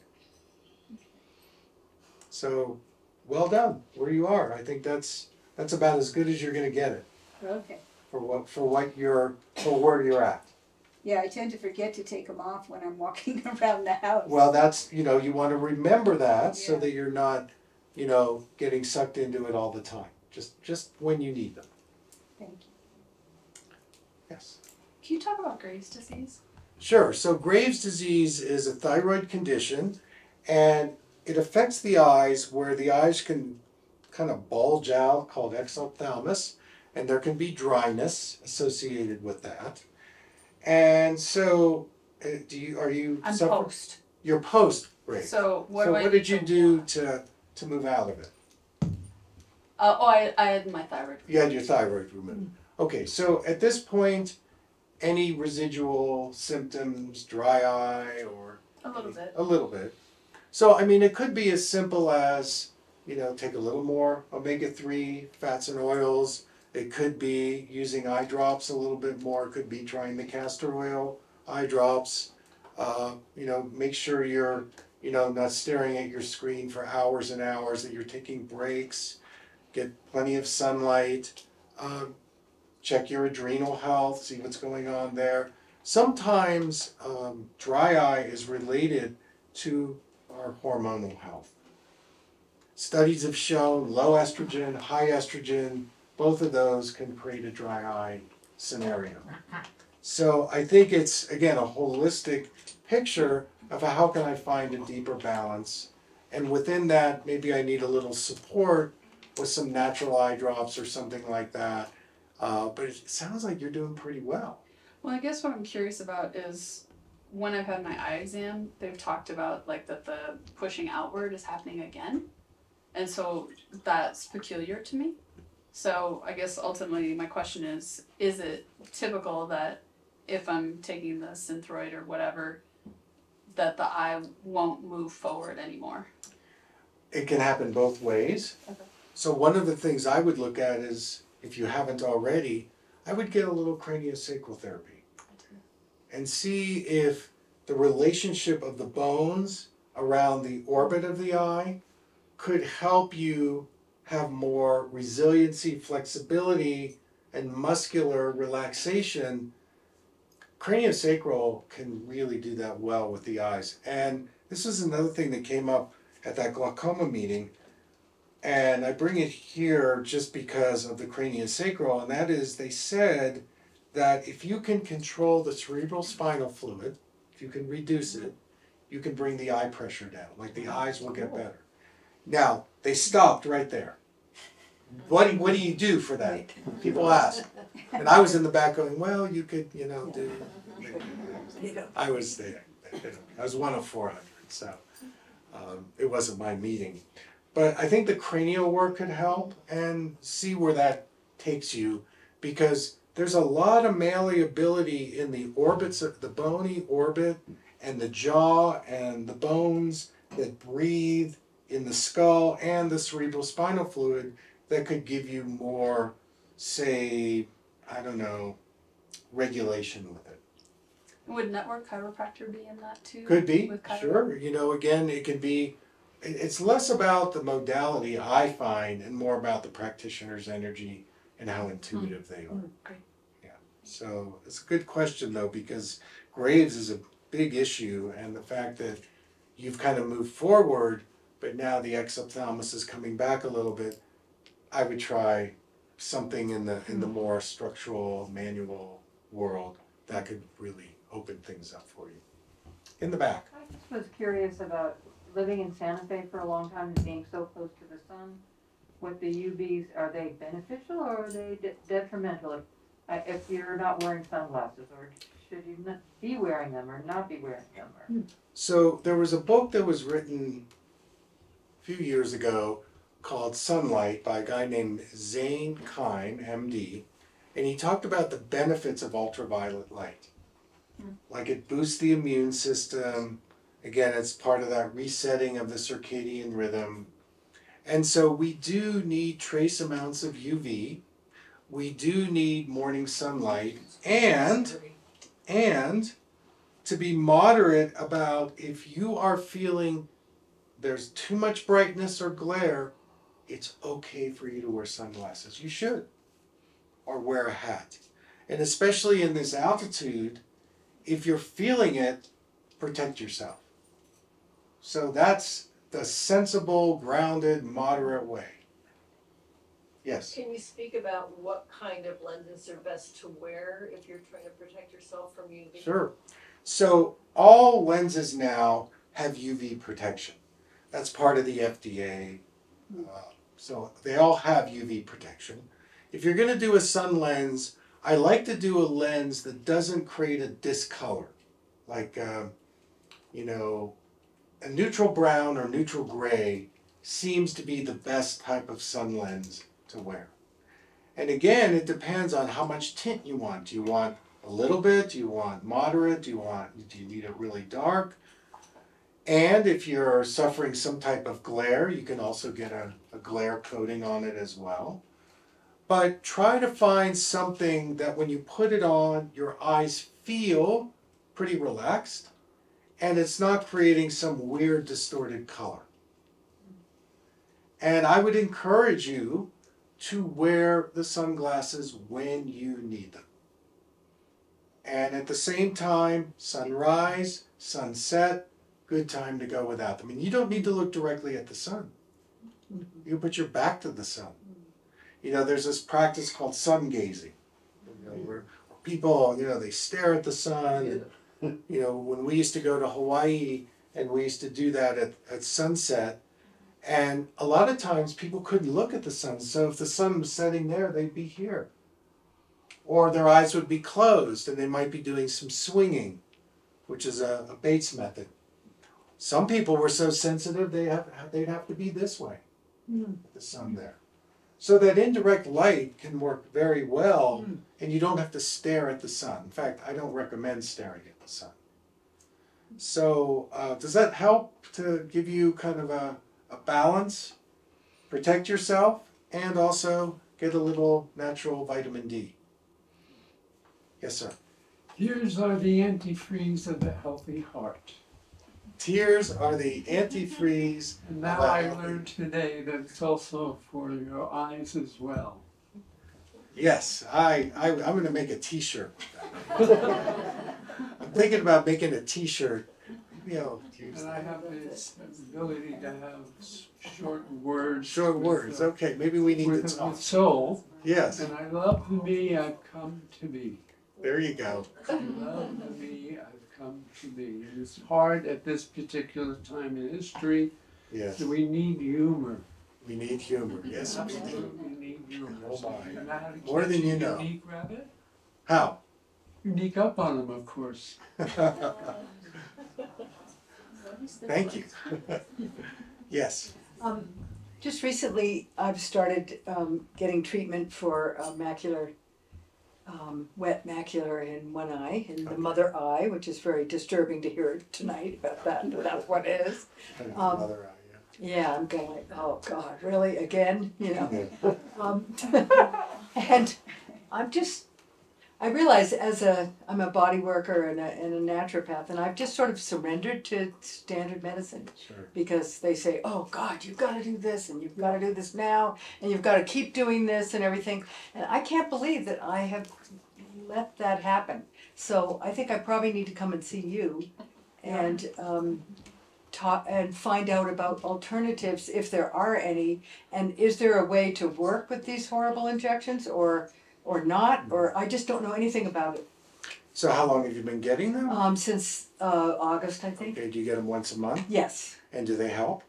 So, well done, where you are. I think that's that's about as good as you're gonna get it Okay, for what for what you're for where you're at. yeah, I tend to forget to take them off when I'm walking around the house. Well, that's you know you want to remember that so Yeah. that you're not you know getting sucked into it all the time. Just just when you need them. Thank you. Yes. Can you talk about Graves' disease? Sure. So Graves' disease is a thyroid condition, and it affects the eyes where the eyes can kind of bulge out, called exophthalmos, and there can be dryness associated with that. And so, uh, do you are you I'm suffer- post. You're post Graves. So what so do I what need did you do to to move out of it? Uh, oh, I, I had my thyroid. You had your thyroid removed. Okay, so at this point, any residual symptoms, dry eye, or A little bit. A little bit. So, I mean, it could be as simple as, you know, take a little more omega 3 fats and oils. It could be using eye drops a little bit more. It could be trying the castor oil eye drops. Uh, you know, make sure you're you know, not staring at your screen for hours and hours, that you're taking breaks, get plenty of sunlight, um, check your adrenal health, see what's going on there. Sometimes um, dry eye is related to our hormonal health. Studies have shown low estrogen, high estrogen, both of those can create a dry eye scenario. So I think it's again a holistic picture of how can I find a deeper balance. And within that, maybe I need a little support with some natural eye drops or something like that. Uh, but it sounds like you're doing pretty well. Well, I guess what I'm curious about is when I've had my eye exam, they've talked about like that the pushing outward is happening again. And so that's peculiar to me. So I guess ultimately my question is is it typical that if I'm taking the synthroid or whatever, that the eye won't move forward anymore? It can happen both ways. Okay. So one of the things I would look at is if you haven't already, I would get a little craniosacral therapy and see if the relationship of the bones around the orbit of the eye could help you have more resiliency, flexibility, and muscular relaxation. Craniosacral can really do that well with the eyes. And this is another thing that came up at that glaucoma meeting. And I bring it here just because of the craniosacral, and that is they said that if you can control the cerebral spinal fluid, if you can reduce it, you can bring the eye pressure down. Like the eyes will get better. Now, they stopped right there. What do, what do you do for that? People ask. And I was in the back going, well, you could, you know, do. I was there. I was one of 400, so um, it wasn't my meeting. But I think the cranial work could help and see where that takes you because there's a lot of malleability in the orbits of the bony orbit and the jaw and the bones that breathe in the skull and the cerebral spinal fluid that could give you more, say, I don't know, regulation with it. Would network chiropractor be in that too? Could be, sure. You know, again, it could be, it's less about the modality, I find, and more about the practitioner's energy and how intuitive they are. Mm, great. So it's a good question though, because Graves is a big issue, and the fact that you've kind of moved forward, but now the exophthalmos is coming back a little bit. I would try something in the in the hmm. more structural manual world that could really open things up for you. In the back. I just was curious about living in Santa Fe for a long time and being so close to the sun. With the UVs, are they beneficial or are they de- detrimental if, if you're not wearing sunglasses? Or should you not be wearing them or not be wearing them? Or? Hmm. So there was a book that was written a few years ago called Sunlight by a guy named Zane Kime, MD, and he talked about the benefits of ultraviolet light. Hmm. Like it boosts the immune system. Again, it's part of that resetting of the circadian rhythm. And so we do need trace amounts of UV. We do need morning sunlight and and to be moderate about if you are feeling there's too much brightness or glare, it's okay for you to wear sunglasses. You should. Or wear a hat. And especially in this altitude, if you're feeling it, protect yourself. So that's the sensible, grounded, moderate way. Yes. Can you speak about what kind of lenses are best to wear if you're trying to protect yourself from UV? Sure. So all lenses now have UV protection. That's part of the FDA. Uh, so they all have UV protection. If you're going to do a sun lens, I like to do a lens that doesn't create a discolor, like um, you know, a neutral brown or neutral gray seems to be the best type of sun lens to wear. And again, it depends on how much tint you want. Do you want a little bit? Do you want moderate? Do you want do you need it really dark? And if you're suffering some type of glare, you can also get a, a glare coating on it as well. But try to find something that when you put it on, your eyes feel pretty relaxed and it's not creating some weird distorted color. And I would encourage you to wear the sunglasses when you need them. And at the same time, sunrise, sunset, good time to go without them. And you don't need to look directly at the sun. Mm-hmm. You put your back to the sun. You know, there's this practice called sun gazing. You know, mm-hmm. where people, you know, they stare at the sun. You know, when we used to go to Hawaii and we used to do that at, at sunset, and a lot of times people couldn't look at the sun. So if the sun was setting there, they'd be here. Or their eyes would be closed and they might be doing some swinging, which is a, a Bates method. Some people were so sensitive they have they'd have to be this way. with The sun there. So that indirect light can work very well and you don't have to stare at the sun. In fact, I don't recommend staring at the sun. So uh, does that help to give you kind of a, a balance? Protect yourself and also get a little natural vitamin D. Yes, sir. Tears are the antifreeze of the healthy heart. Tears are the antifreeze. And now I learned today that it's also for your eyes as well. Yes, I, I I'm going to make a T-shirt. with that. I'm thinking about making a T-shirt. Use And I have this ability to have short words. short with, words. uh, Okay, maybe we need to With, talk. soul. Yes, And I love the me I've come to be. there you go. I love the me I've come to be. And it's hard at this particular time in history. Yes, So we need humor. we need humor. Yes, we do. Absolutely need humor. Oh my. you know how to More catch than a you know. Unique rabbit? How? Unique up on them, of course. Thank you. yes. Um, just recently, I've started um, getting treatment for uh, macular, um, wet macular in one eye, in the mother eye, which is very disturbing to hear tonight about that. But that's what it is. Um, Another eye. Yeah, I'm going like, oh God, really again? You know. Yeah. Um, and I'm just, I realize as a, I'm a body worker and a, and a naturopath, and I've just sort of surrendered to standard medicine Sure. because they say, oh God, you've got to do this and you've got to do this now and you've got to keep doing this and everything. And I can't believe that I have let that happen. So I think I probably need to come and see you and um, talk and find out about alternatives if there are any. And is there a way to work with these horrible injections or or not? Or I just don't know anything about it. So how long have you been getting them? Um, since uh, August, I think. Okay, do you get them once a month? Yes. And do they help?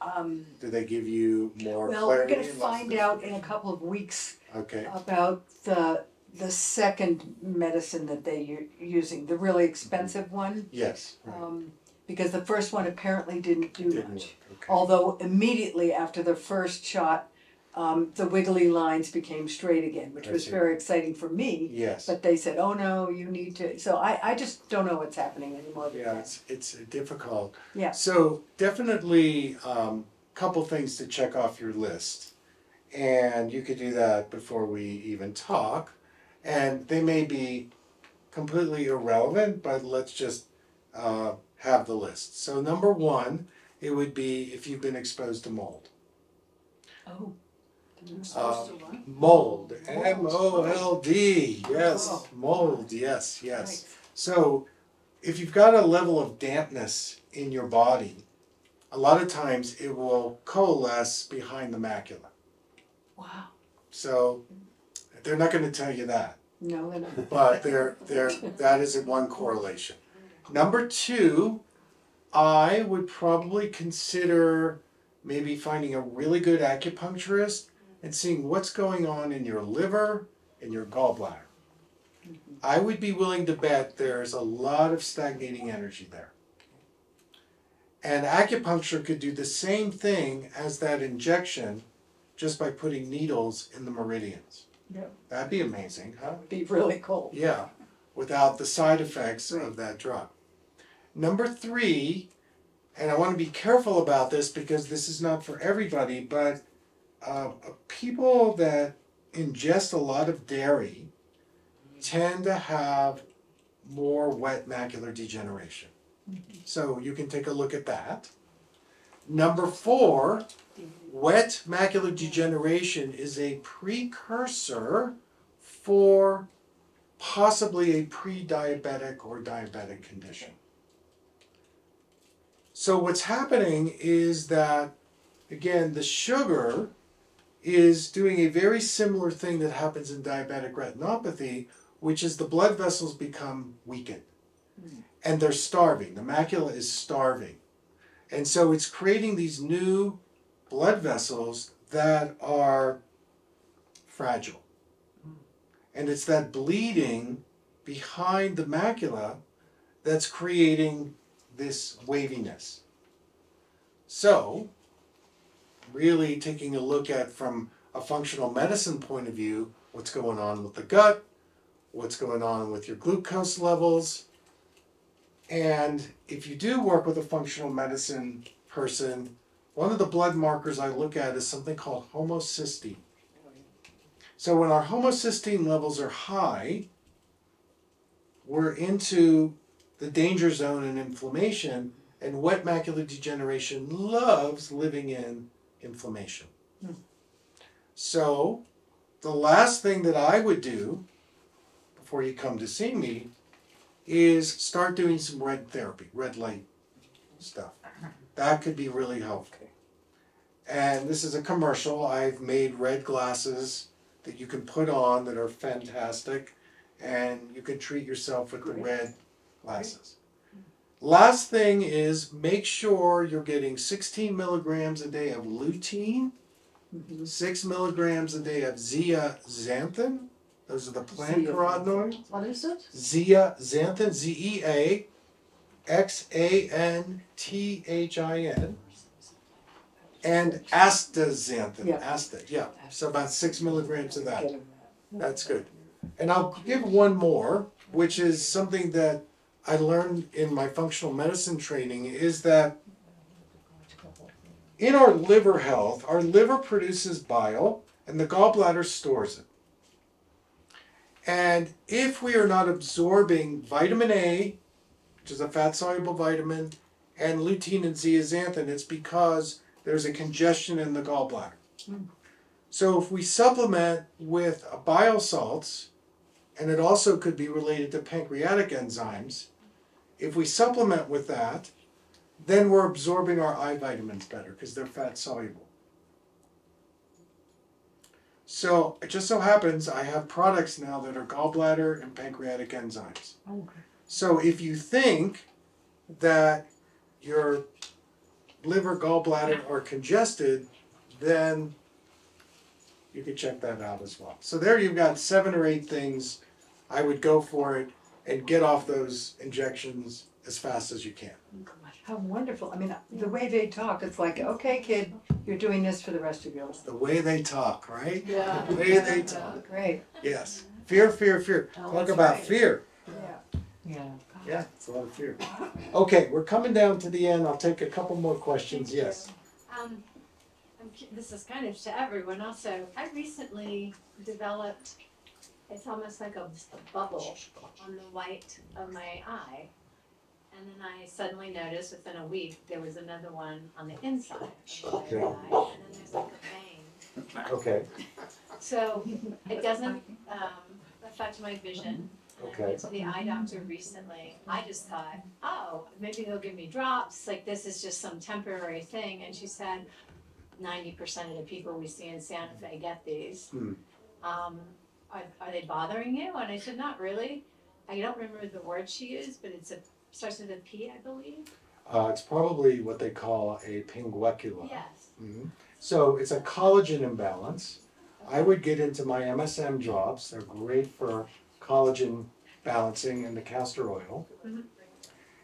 Um, Do they give you more well, we're clarity? gonna and less find out in a couple of weeks Okay. about the the second medicine that they are using, the really expensive one. Yes. Right. Um, because the first one apparently didn't do Didn't much. Okay. Although immediately after the first shot, um, the wiggly lines became straight again, which I was see. very exciting for me. Yes. But they said, "Oh no, you need to." So I, I just don't know what's happening anymore. with Yeah, that. it's it's difficult. Yeah. So definitely, um, couple things to check off your list, and you could do that before we even talk, and they may be completely irrelevant, but let's just uh, have the list. So number one, it would be if you've been exposed to mold. Oh. Uh, mold, M O L D, yes, mold, yes, yes. So, if you've got a level of dampness in your body, a lot of times it will coalesce behind the macula. Wow. So, they're not going to tell you that, No, they're not. but there, there, that is one correlation. Number two, I would probably consider maybe finding a really good acupuncturist and seeing what's going on in your liver and your gallbladder. Mm-hmm. I would be willing to bet there's a lot of stagnating energy there. And acupuncture could do the same thing as that injection just by putting needles in the meridians. Yep. That'd be amazing, huh? Be really cool. Yeah, without the side effects of that drug. Number three, and I want to be careful about this because this is not for everybody, but uh, people that ingest a lot of dairy tend to have more wet macular degeneration. So you can take a look at that. Number four, wet macular degeneration is a precursor for possibly a pre-diabetic or diabetic condition. So what's happening is that again the sugar is doing a very similar thing that happens in diabetic retinopathy, which is the blood vessels become weakened. Hmm. And they're starving. The macula is starving. And so it's creating these new blood vessels that are fragile. Hmm. And it's that bleeding behind the macula that's creating this waviness. So, really taking a look at from a functional medicine point of view what's going on with the gut, what's going on with your glucose levels. And if you do work with a functional medicine person, one of the blood markers I look at is something called homocysteine. So when our homocysteine levels are high, we're into the danger zone and inflammation, and wet macular degeneration loves living in inflammation. Hmm. So, the last thing that I would do before you come to see me is start doing some red therapy, red light stuff. That could be really helpful. And this is a commercial. I've made red glasses that you can put on that are fantastic, and you can treat yourself with the red glasses. Last thing is make sure you're getting 16 milligrams a day of lutein, mm-hmm. six milligrams a day of zeaxanthin. Those are the plant carotenoids. What is it? Zeaxanthin, Z E A X A N T H I N. And astaxanthin, Yeah. asta, yeah, so about six milligrams of that. That's good. And I'll give one more, which is something that I learned in my functional medicine training is that in our liver health, our liver produces bile and the gallbladder stores it. And if we are not absorbing vitamin A, which is a fat soluble vitamin, and lutein and zeaxanthin, it's because there's a congestion in the gallbladder. So if we supplement with bile salts, and it also could be related to pancreatic enzymes, if we supplement with that, then we're absorbing our eye vitamins better because they're fat soluble. So it just so happens I have products now that are gallbladder and pancreatic enzymes. Okay. So if you think that your liver, gallbladder are congested, then you could check that out as well. So there you've got seven or eight things. I would go for it and get off those injections as fast as you can. How wonderful. I mean, the way they talk, it's like, okay, kid, you're doing this for the rest of your life. The way they talk, right? Yeah. The way they talk. Great. Yes. Fear, fear, fear. Oh, Talk that's about right. fear. Yeah. Yeah. Yeah, it's a lot of fear. Okay, we're coming down to the end. I'll take a couple more questions. Yes. Um, I'm, cu- this is kind of to everyone also. I recently developed, it's almost like a, a bubble on the white of my eye. And then I suddenly noticed within a week, there was another one on the inside of my Okay. eye. And then there's like a vein. Okay. So it doesn't, um, affect my vision. And I Okay. went to the eye doctor recently. I just thought, oh, maybe they'll give me drops, like this is just some temporary thing. And she said, ninety percent of the people we see in Santa Fe get these. Hmm. Um, are, are they bothering you? And I said, not really. I don't remember the word she used, but it's a, starts with a P, I believe. Uh, it's probably what they call a pinguecula. Yes. Mhm. So it's a collagen imbalance. I would get into my MSM drops. They're great for collagen balancing and the castor oil. Mhm.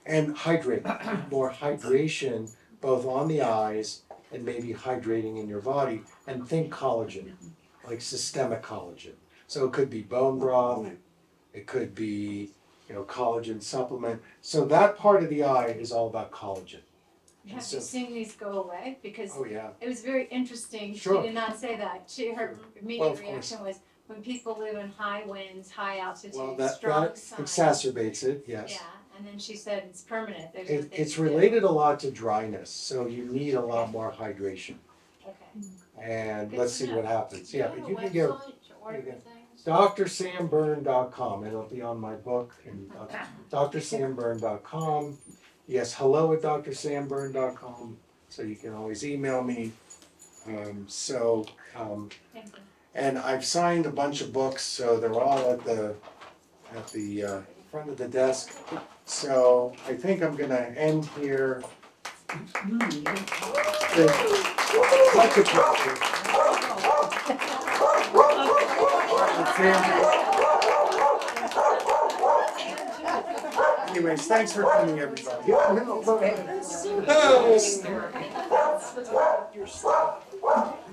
And hydrate, more hydration both on the eyes and maybe hydrating in your body. And think collagen, like systemic collagen. So it could be bone broth, it could be, you know, collagen supplement. So that part of the eye is all about collagen. Have So- you seen these go away? Because Oh, yeah. It was very interesting. She did not say that. She, her Well, immediate course. reaction was, when people live in high winds, high altitude, Well, that, strong that sun. exacerbates it, yes. Yeah, and then she said it's permanent, there's It, it's to do. related a lot to dryness, so you need a lot more hydration. Okay. And Good let's see know. what happens, yeah, but you you can get website to order you can- things? drsamberne.com, it'll be on my book and drsamberne.com. Yes, hello at drsamberne.com, so you can always email me. Um, so, um, Thank you. and I've signed a bunch of books, so they're all at the, at the, uh, front of the desk. So I think I'm gonna end here. Anyways, thanks for coming, everybody.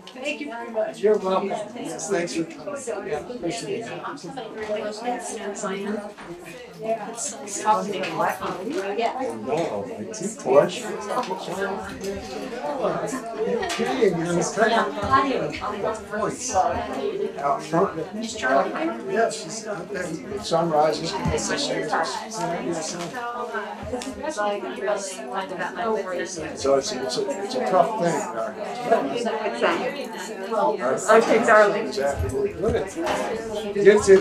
Thank you very much. You're welcome. Yes, thanks for coming. Yeah, appreciate it. No, I took lunch. Okay, you know, it's kind of voice. Out front. Yeah, she's out there. Sunrises. So it's, it's a, it's a tough thing. Okay, darling. Exactly. Good. Too.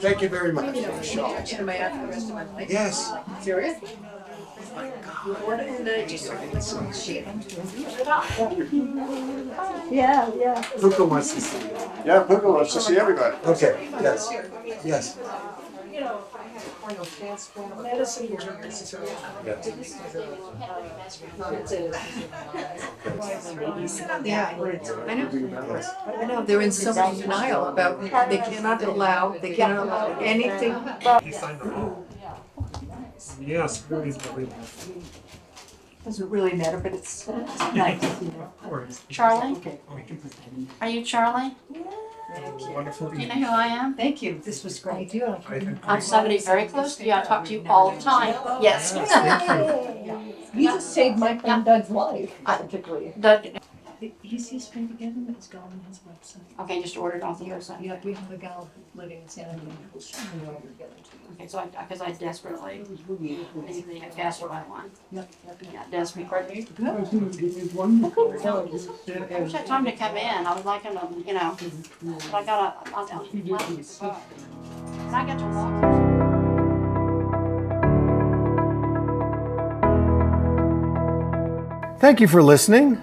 Thank you very much. Out for the rest of my life? Yes. Serious? Yeah, yeah. Puka wants to see you. Yeah, Puka wants to see everybody. Okay, yes, yes. Yeah, I know. I know, they're in so much denial about, they cannot allow, they cannot allow anything but. Yes, very believable. Doesn't really matter, but it's it's nice. Charlie? Are you Charlie? Wonderful. Do you know who I am? Thank you, this was great. I'm somebody very close to you, I talk to you all the time, yes. You just saved my friend Doug's life, I- particularly. Doug, He's, he's putting together, it's going on his website. okay, just ordered off the website. Yeah, we have a gal living in San Antonio, we'll send it over together too. Okay, so I, because I desperately, need to guess what I want. Yep, yep. Yeah, desperately. Good. I wish I had time to come in, I was like, in a, you know, but I got a, I, I, I got to walk. Thank you for listening.